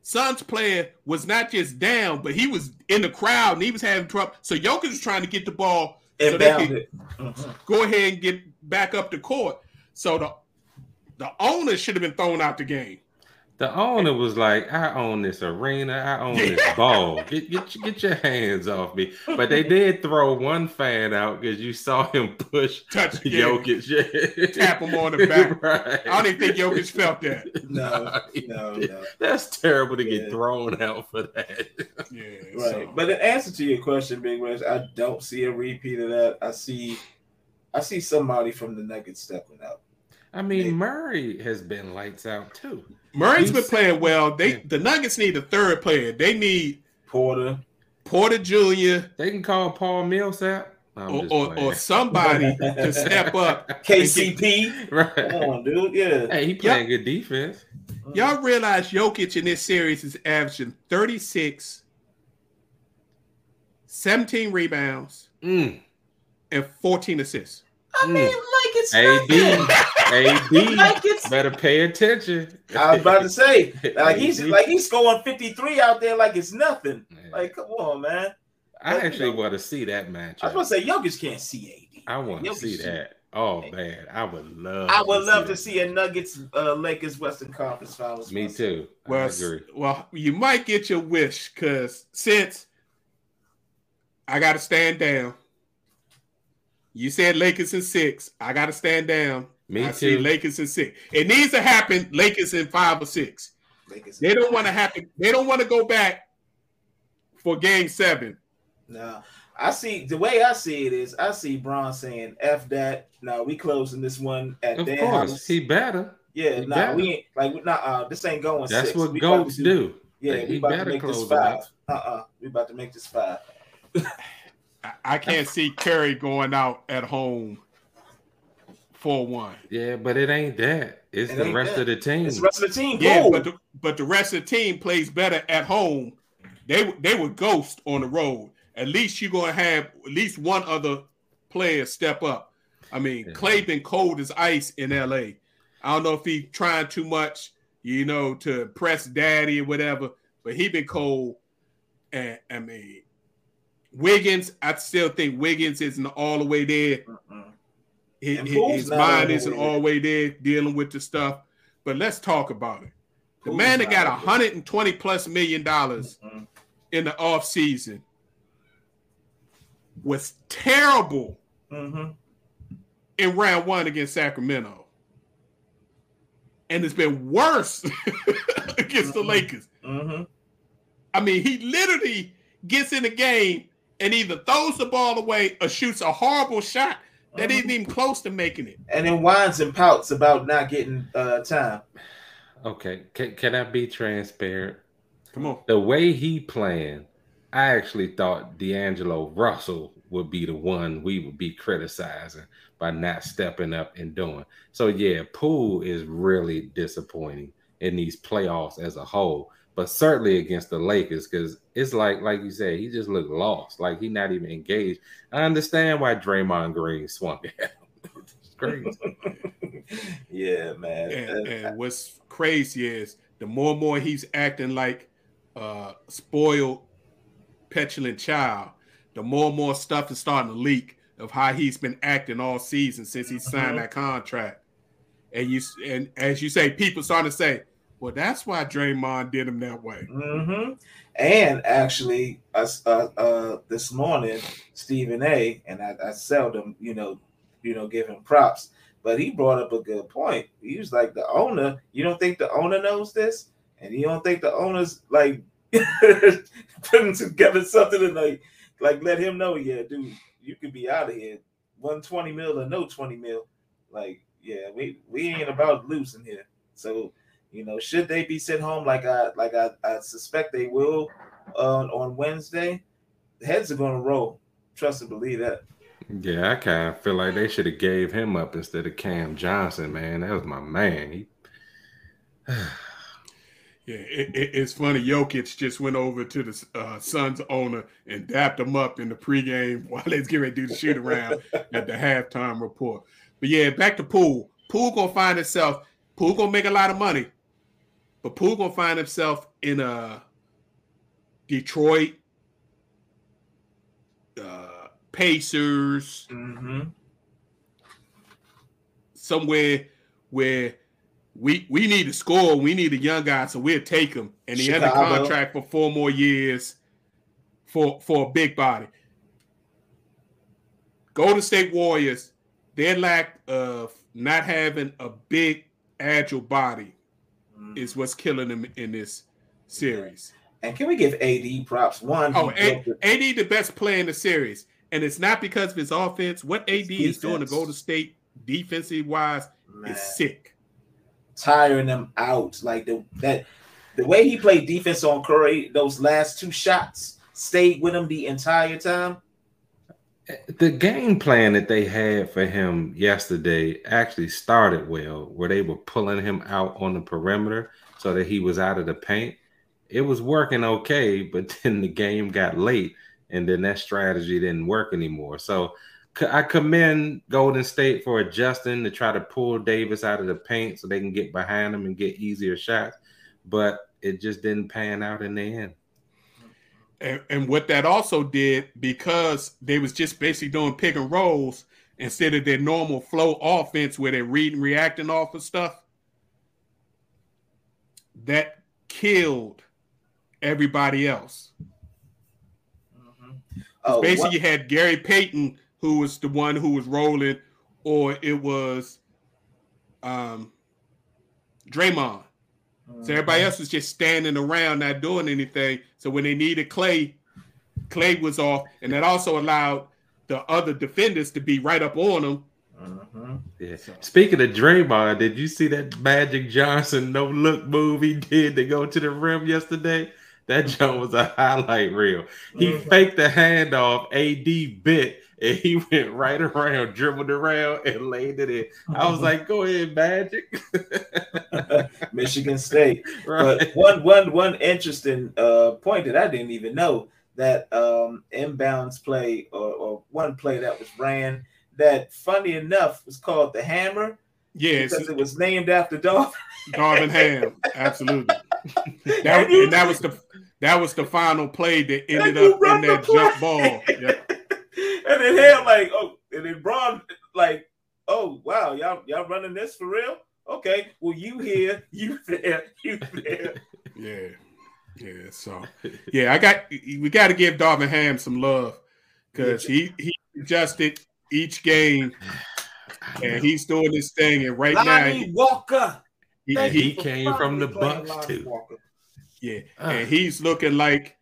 Suns player was not just down, but he was in the crowd and he was having trouble. So Jokic was trying to get the ball and so they could go ahead and get back up the court. So the the owner should have been thrown out the game. The owner was like, "I own this arena. I own this ball. Get get get your hands off me." But they did throw one fan out because you saw him push touch Jokic, tap him on the back. right. I don't even think Jokic felt that. No, no, no. That's terrible to yeah. get thrown out for that. yeah, right. So. But in answer to your question, Big West, I don't see a repeat of that. I see, I see somebody from the Nuggets stepping out. I mean, Murray has been lights out too. Murray's been playing well. They the Nuggets need a third player. They need Porter, Porter Jr. They can call Paul Millsap. Or, or, or, somebody to step up. KCP, right? Come on, dude. Yeah. Hey, he playing good defense. Y'all realize Jokic in this series is averaging 36, 17 rebounds, mm. and 14 assists. I mean, like it's AD, AD, like it's better pay attention. I was about to say, like he's like he's scoring 53 out there like it's nothing. Like, come on, man. I But, you actually know, want to see that match. I was going to say Jokic can't see AD. I want to see that. Oh man, I would love. I would love to see a Nuggets uh, Lakers Western Conference Finals. Me too. I Well, agree. well, you might get your wish because since I got to stand down, you said Lakers in six. I got to stand down. Me I see too. Lakers in six. It needs to happen. Lakers in five or six. Lakers. They don't want to happen. They don't want to go back for Game Seven. No, I see the way I see it is I see Bron saying "f that." No, we closing this one at Of their course, house. he better. yeah, he no, better. we ain't like we not. Uh, this ain't going. That's six. what We about goats to do. Yeah, He we about to make this close it five. Uh uh. we about to make this five. I, I can't see Curry going out at home for one. Yeah, but it ain't that. It's It the rest that. of the team. It's the rest of the team. Yeah, cool. but the, but the rest of the team plays better at home. They they were ghost on the road. At least you're gonna have at least one other player step up. I mean, Yeah. Clay been cold as ice in LA. I don't know if he trying too much, you know, to press daddy or whatever, but he been cold. And I mean, Wiggins, I still think Wiggins isn't all the way there. Mm-mm. His, his- Poole's his not all mind the isn't all the way there dealing with the stuff. But let's talk about it. The man that got all 120 plus million dollars Mm-mm. in the off season was terrible Mhm. in round one against Sacramento. And it's been worse against the Mhm. Lakers. Mhm. I mean, he literally gets in the game and either throws the ball away or shoots a horrible shot that Mhm. isn't even close to making it. And then whines and pouts about not getting uh, time. Okay, can, can I be transparent? Come on. The way he playing, I actually thought D'Angelo Russell would be the one we would be criticizing by not stepping up and doing. So yeah, Poole is really disappointing in these playoffs as a whole, but certainly against the Lakers because it's like like you said, he just looked lost, like he not even engaged. I understand why Draymond Green swung at him. it's crazy. yeah, man. And, and what's crazy is the more and more he's acting like a spoiled, petulant child, the more and more stuff is starting to leak of how he's been acting all season since he signed Mhm. that contract. And you and as you say, people starting to say, "Well, that's why Draymond did him that way." hmm And actually, uh, uh, this morning, Stephen A. and I, I seldom, you know, you know, give him props, but he brought up a good point. He was like, the owner. You don't think the owner knows this, and you don't think the owner's like putting together something and like, like let him know, yeah, dude, you could be out of here. One twenty mil or no twenty mil, like, yeah, we we ain't about losing here. So you know, should they be sent home like I like I, I suspect they will uh, on Wednesday, heads are gonna roll. Trust and believe that. Yeah, I kind of feel like they should have gave him up instead of Cam Johnson, man. That was my man. He... Yeah, it, it, it's funny. Jokic just went over to the uh, Suns owner and dapped him up in the pregame while they was getting ready to do the shoot around at the halftime report. But yeah, back to Poole. Poole gonna find itself. Poole gonna make a lot of money, but Poole gonna find himself in a Detroit, uh, Pacers, Mm-hmm. somewhere where we we need to score. We need a young guy, so we'll take him. And he under contract for four more years for for a big body. Golden State Warriors, their lack of not having a big agile body is what's killing them in this series. And can we give AD props? One, Oh, he A- built it- AD the best player in the series, and it's not because of his offense. What AD is doing to defense. Golden State defensive wise man, is sick. tiring them out. Like the that the way he played defense on Curry, those last two shots stayed with him the entire time. The game plan that they had for him yesterday actually started well, where they were pulling him out on the perimeter so that he was out of the paint. It was working okay, but then the game got late, and then that strategy didn't work anymore. So I commend Golden State for adjusting to try to pull Davis out of the paint so they can get behind him and get easier shots, but it just didn't pan out in the end. And, and what that also did, because they was just basically doing pick and rolls instead of their normal flow offense where they're reading, reacting off of stuff, that killed everybody else. Mm-hmm. Oh, basically, what? you had Gary Payton, who was the one who was rolling, or it was um, Draymond. So everybody else was just standing around, not doing anything. So when they needed Clay, Clay was off, and that also allowed the other defenders to be right up on them. Mm-hmm. Yeah. Speaking of Draymond, did you see that Magic Johnson no look move he did to go to the rim yesterday? That joke was a highlight reel. He mm-hmm. faked the handoff, AD bit, and he went right around, dribbled around, and laid it in. I was like, "Go ahead, Magic." Michigan State. Right. But one, one, one interesting uh, point that I didn't even know that um, inbounds play or, or one play that was ran that, funny enough, was called the Hammer. Yes, because it was named after Darvin. Darvin Ham, absolutely. that, and, and that was the that was the final play that ended up in that jump ball. Yep. And then Ham like, oh, and then Bron like, oh wow, y'all y'all running this for real? Okay, well you here, you there, you there. Yeah, yeah. So yeah, I got we got to give Darvin Ham some love because he he adjusted each game and he's doing this thing. And right Lonnie now, Walker. He, he came from the Bucks too. Walker. Yeah, uh. and he's looking like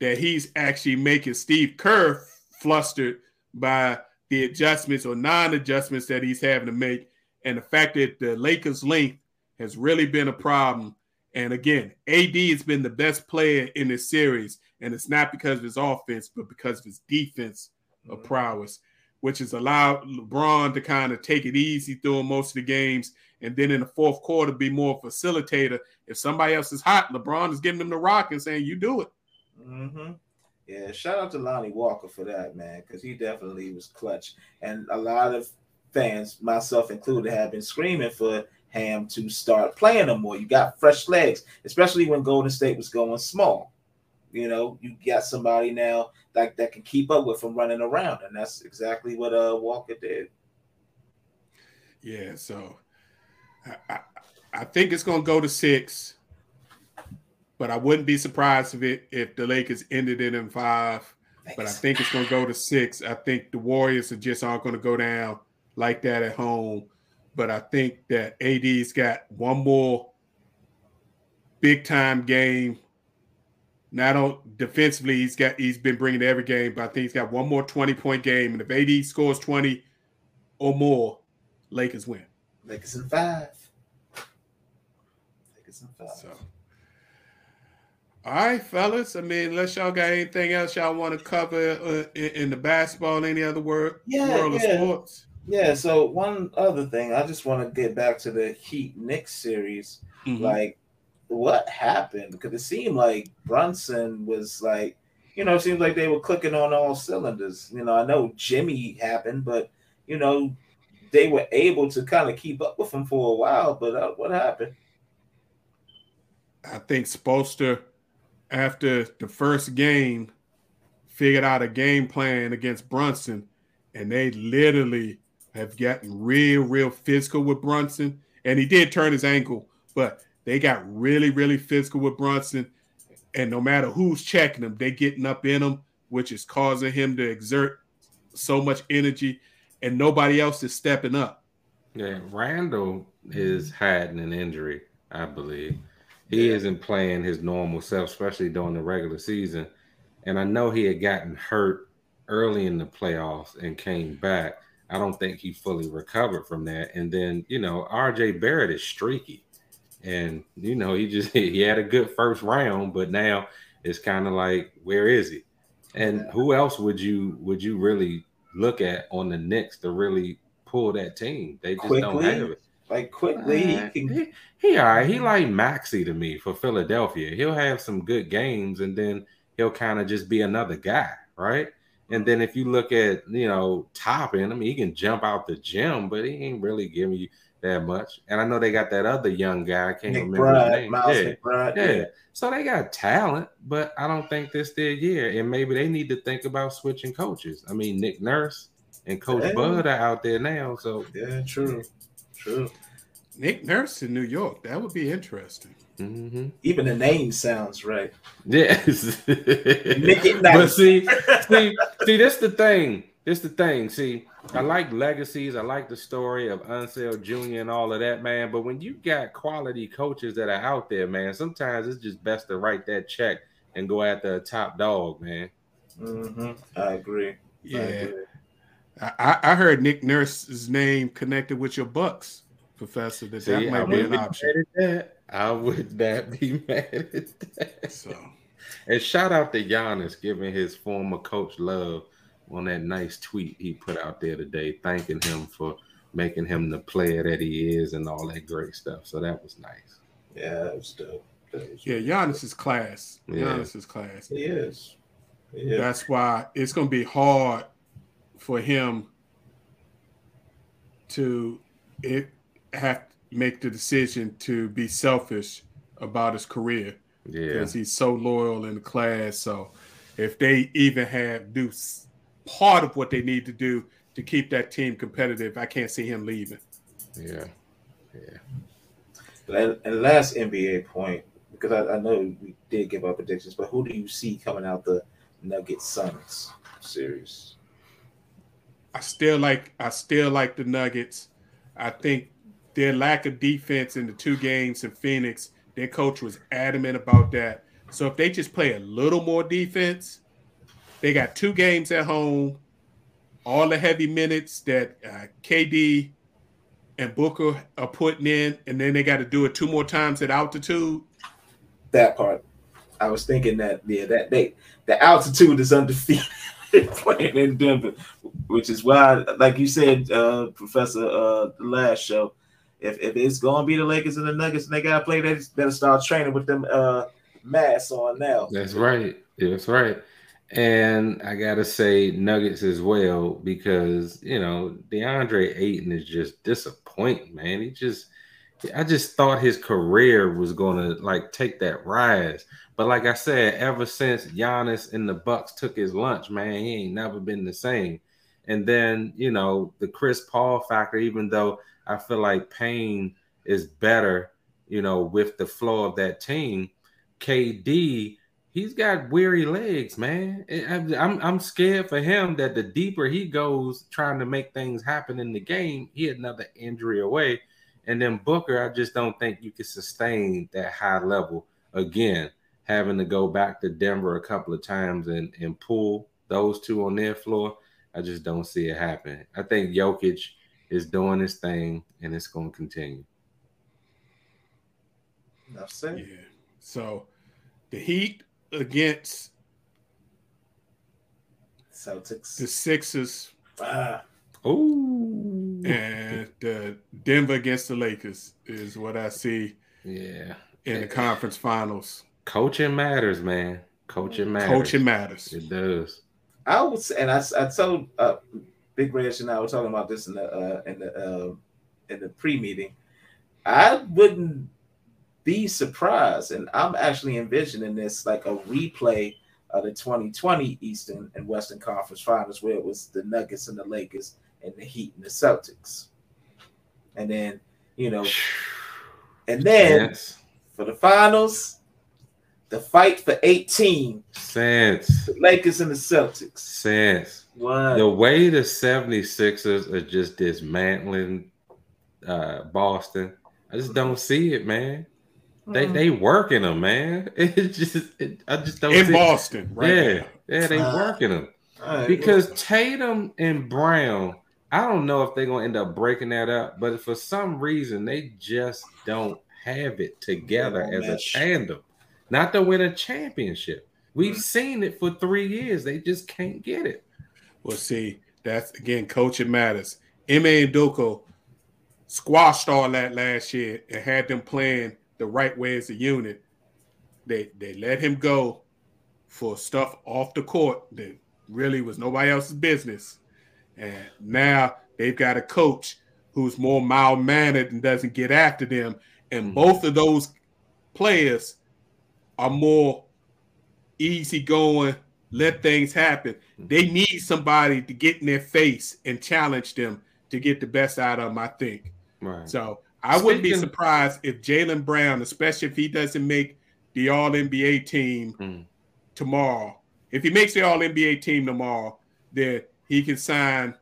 that. He's actually making Steve Kerr flustered by the adjustments or non-adjustments that he's having to make, and the fact that the Lakers' length has really been a problem. And again, AD has been the best player in this series, and it's not because of his offense, but because of his defense mm-hmm. of prowess which has allowed LeBron to kind of take it easy through most of the games. And then in the fourth quarter, be more facilitator. If somebody else is hot, LeBron is giving them the rock and saying, You do it. Mm-hmm. Yeah, shout out to Lonnie Walker for that, man, because he definitely was clutch. And a lot of fans, myself included, have been screaming for Ham to start playing them more. You got fresh legs, especially when Golden State was going small. You know, you got somebody now that, that can keep up with him running around, and that's exactly what uh Walker did. Yeah, so I, I, I think it's gonna go to six, but I wouldn't be surprised if it if the Lakers ended it in five. Thanks. But I think it's gonna go to six. I think the Warriors are just aren't gonna go down like that at home. But I think that AD's got one more big time game not on defensively, he's got he's been bringing to every game, but I think he's got one more 20 point game. And if AD scores 20 or more, Lakers win. Lakers in five. Lakers in five. So. All right, fellas. I mean, unless y'all got anything else y'all want to cover uh, in, in, the basketball, any other word, yeah, world yeah. of sports. Yeah. So one other thing, I just want to get back to the Heat Knicks series. Mm-hmm. Like what happened because it seemed like Brunson was like, you know, it seems like they were clicking on all cylinders. You know, I know Jimmy happened, but you know, they were able to kind of keep up with him for a while. But uh, what happened? I think Spoelstra, after the first game, figured out a game plan against Brunson, and they literally have gotten real, real physical with Brunson. And he did turn his ankle, but they got really, really physical with Brunson. And no matter who's checking him, they getting up in him, which is causing him to exert so much energy, and nobody else is stepping up. Yeah, Randle is hiding an injury, I believe. He yeah. isn't playing his normal self, especially during the regular season. And I know he had gotten hurt early in the playoffs and came back. I don't think he fully recovered from that. And then, you know, RJ Barrett is streaky and you know he just he had a good first round, but now it's kind of like where is he? And who else would you would you really look at on the Knicks to really pull that team? They just Quickley, don't have it. Like Quickley, uh, he, he, he all right. He like Maxey to me for Philadelphia. He'll have some good games, and then he'll kind of just be another guy, right? And then if you look at you know Toppin, I mean he can jump out the gym, but he ain't really giving you that much. And I know they got that other young guy. I can't Nick remember his name. Miles yeah. McBride. Yeah. Yeah. So they got talent, but I don't think this their year. And maybe they need to think about switching coaches. I mean, Nick Nurse and Coach Yeah. Bud are out there now. So Yeah, true. True. Nick Nurse in New York. That would be interesting. mhm. Even the name sounds right. yes. Nick but Nurse. see, see, see, this the thing. This the thing. See, I like legacies. I like the story of Ansel Jr. and all of that, man. But when you got quality coaches that are out there, man, sometimes it's just best to write that check and go after a top dog, man. hmm I agree. I Yeah. agree. I, I I heard Nick Nurse's name connected with your Bucks, Professor. That See, that might be an be option. mad that. I would not be mad at that. So And shout out to Giannis giving his former coach love on that nice tweet he put out there today, thanking him for making him the player that he is and all that great stuff. So that was nice. Yeah, that was dope. That was yeah, Giannis is class. Yeah. Giannis is class. He is. Yeah. That's why it's going to be hard for him to it have to make the decision to be selfish about his career Yeah. because he's so loyal in the class. So if they even have do part of what they need to do to keep that team competitive, I can't see him leaving. Yeah. Yeah. And, and last NBA point, because I, I know we did give our predictions, but who do you see coming out the Nuggets Suns series? I still like I still like the Nuggets. I think their lack of defense in the two games in Phoenix, their coach was adamant about that. So if they just play a little more defense, they got two games at home, all the heavy minutes that uh, KD and Booker are putting in, and then they got to do it two more times at altitude. That part. I was thinking that yeah, that they the altitude is undefeated playing in Denver, which is why, like you said, uh, Professor, uh, the last show, if, if it's gonna be the Lakers and the Nuggets and they gotta play, they better start training with them uh masks on now. That's right. That's right. And I gotta say Nuggets as well because you know DeAndre Ayton is just disappointing, man. He just I just thought his career was gonna like take that rise. But like I said, ever since Giannis and the Bucks took his lunch, man, he ain't never been the same. And then, you know, the Chris Paul factor, even though I feel like Payne is better, you know, with the flow of that team, KD, he's got weary legs, man. I'm, I'm scared for him that the deeper he goes trying to make things happen in the game, he had another injury away. And then Booker, I just don't think you can sustain that high level again, having to go back to Denver a couple of times and, and pull those two on their floor. I just don't see it happen. I think Jokic is doing his thing and it's going to continue. Enough said. Yeah. So the Heat against Celtics. the Sixers Ah, Ooh. and the Denver against the Lakers is what I see Yeah. in the conference finals. Coaching matters, man. Coaching matters. Coaching matters. It does. I would say, and I, I told uh, Big Reg and I were talking about this in the uh, in the uh, in the pre-meeting. I wouldn't be surprised, and I'm actually envisioning this like a replay of the 2020 Eastern and Western Conference Finals, where it was the Nuggets and the Lakers and the Heat and the Celtics, and then you know, and then Sense. for the finals, the fight for 18, Sense. the Lakers and the Celtics. Sense. What? The way the 76ers are just dismantling uh, Boston, I just don't see it, man. They Mm. they working them, man. It's just it, I just don't In see Boston, right? yeah, now. yeah, they Uh, working them. All right, because Tatum and Brown, I don't know if they're gonna end up breaking that up, but for some reason they just don't have it together They don't as a tandem, not to win a championship. We've Mm. seen it for three years. They just can't get it. Well, see, that's again, coaching matters. Ime Udoka squashed all that last year and had them playing the right way as a unit. They they let him go for stuff off the court that really was nobody else's business. And now they've got a coach who's more mild mannered and doesn't get after them. And Mhm. both of those players are more easygoing, let things happen. They need somebody to get in their face and challenge them to get the best out of them, I think. Right. So I wouldn't be surprised if Jaylen Brown, especially if he doesn't make the All NBA team Mm. tomorrow, if he makes the All NBA team tomorrow, then he can sign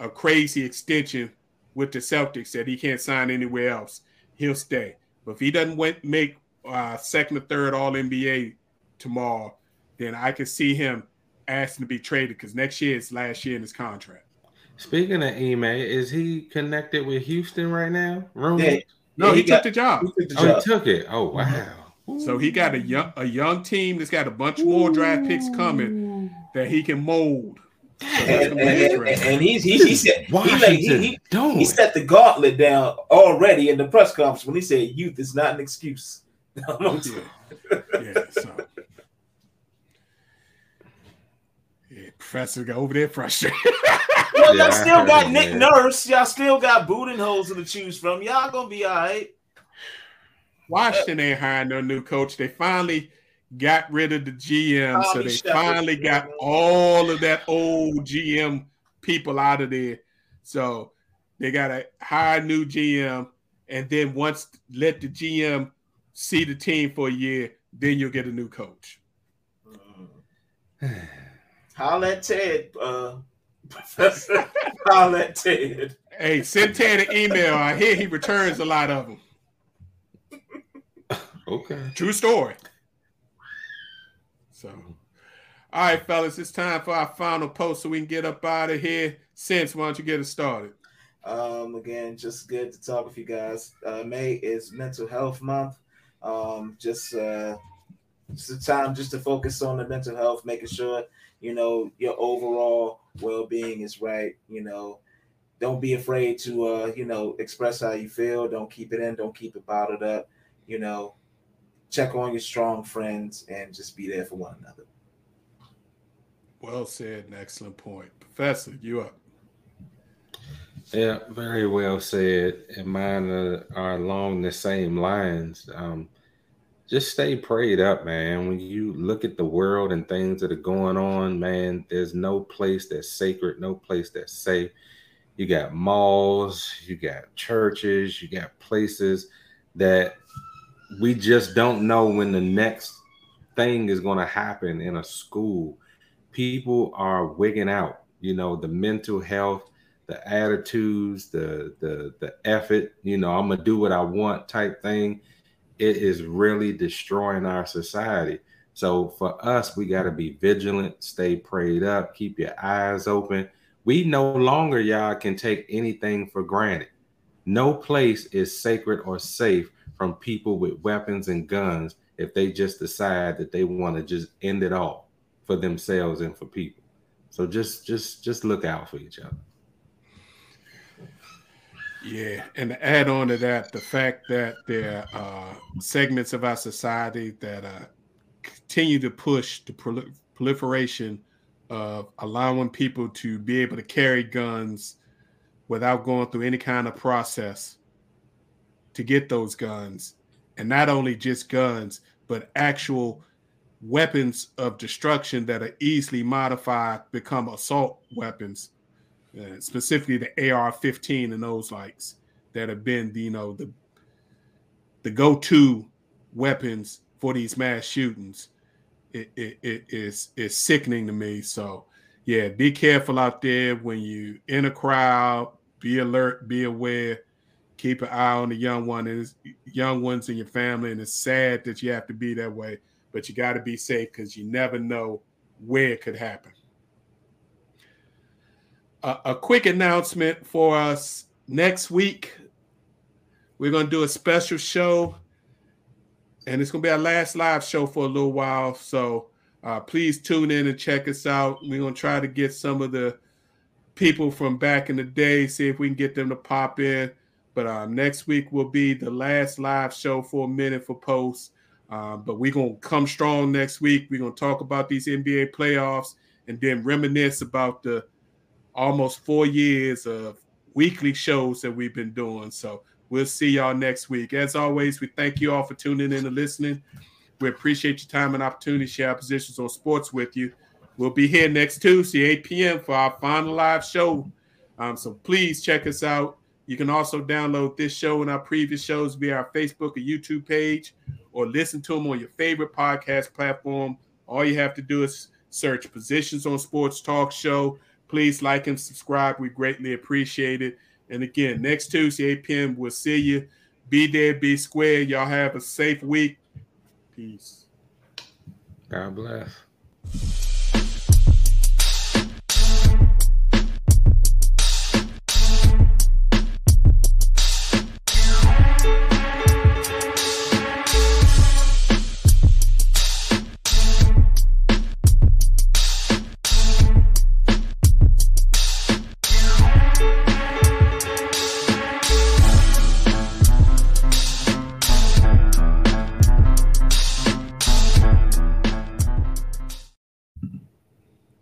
a crazy extension with the Celtics that he can't sign anywhere else. He'll stay. But if he doesn't make uh, second or third All NBA tomorrow, then I can see him asking to be traded because next year is last year in his contract. Speaking of Ime, is he connected with Houston right now? Rooney? Yeah, No, Yeah, he, he got- took the job. He took the Oh, job. he took it. Oh, wow. So he got a young a young team that's got a bunch more draft picks coming that he can mold. and, and, and, and he's he, he said he, like, he, Washington he, he set the gauntlet down already in the press conference when he said youth is not an excuse. Yeah, yeah. So, yeah, professor got over there frustrated. Well, Yeah, y'all I still got it, Nick man. Nurse. Y'all still got Budenholzer to choose from. Y'all gonna be all right. Washington ain't hiring no new coach. They finally got rid of the GM, so they Sheppard. finally got all of that old GM people out of there. So they got to hire a new GM, and then once let the GM see the team for a year, then you'll get a new coach. Mm. Holla at Ted, uh, Professor. Holla at Ted. Hey, send Ted an email. I hear he returns a lot of them. Okay. True story. So, all right, fellas, it's time for our final post so we can get up out of here. Sense, why don't you get us started? Um, again, just good to talk with you guys. Uh, May is Mental Health Month. Um, just uh, just a time just to focus on the mental health, making sure you know your overall well-being is right. You know, don't be afraid to uh, you know express how you feel. Don't keep it in. Don't keep it bottled up. You know, check on your strong friends and just be there for one another. Well said, an excellent point. Professor, you up. Yeah, very well said. And mine are, are along the same lines. Um, just stay prayed up, man. When you look at the world and things that are going on, man, there's no place that's sacred, no place that's safe. You got malls, you got churches, you got places that we just don't know when the next thing is going to happen in a school. People are wigging out, you know, the mental health the attitudes, the the the effort, you know, I'm gonna do what I want type thing, it is really destroying our society. So for us, we got to be vigilant, stay prayed up, keep your eyes open. We no longer, y'all, can take anything for granted. No place is sacred or safe from people with weapons and guns if they just decide that they want to just end it all for themselves and for people. So just just just look out for each other. Yeah, and to add on to that, the fact that there are segments of our society that uh, continue to push the prol- proliferation of allowing people to be able to carry guns without going through any kind of process to get those guns, and not only just guns, but actual weapons of destruction that are easily modified become assault weapons uh, specifically the AR-15 and those likes that have been, you know, the the go-to weapons for these mass shootings. It, it, it is is sickening to me. So, yeah, be careful out there when you in a crowd. Be alert. Be aware. Keep an eye on the young one and young ones in your family. And it's sad that you have to be that way, but you got to be safe because you never know where it could happen a, a quick announcement for us next week. We're going to do a special show, and it's going to be our last live show for a little while. So uh, please tune in and check us out. We're going to try to get some of the people from back in the day, see if we can get them to pop in. But uh, next week will be the last live show for a minute for posts. Uh, but we're going to come strong next week. We're going to talk about these NBA playoffs and then reminisce about the almost four years of weekly shows that we've been doing. So we'll see y'all next week. As always, we thank you all for tuning in and listening. We appreciate your time and opportunity to share our positions on sports with you. We'll be here next Tuesday, 8 p.m. for our final live show. Um, so please check us out. You can also download this show and our previous shows via our Facebook or YouTube page or listen to them on your favorite podcast platform. All you have to do is search Positions on Sports Talk Show. Please like and subscribe. We greatly appreciate it. And again, next Tuesday, 8 p.m., we'll see you. Be there, be square. Y'all have a safe week. Peace. God bless.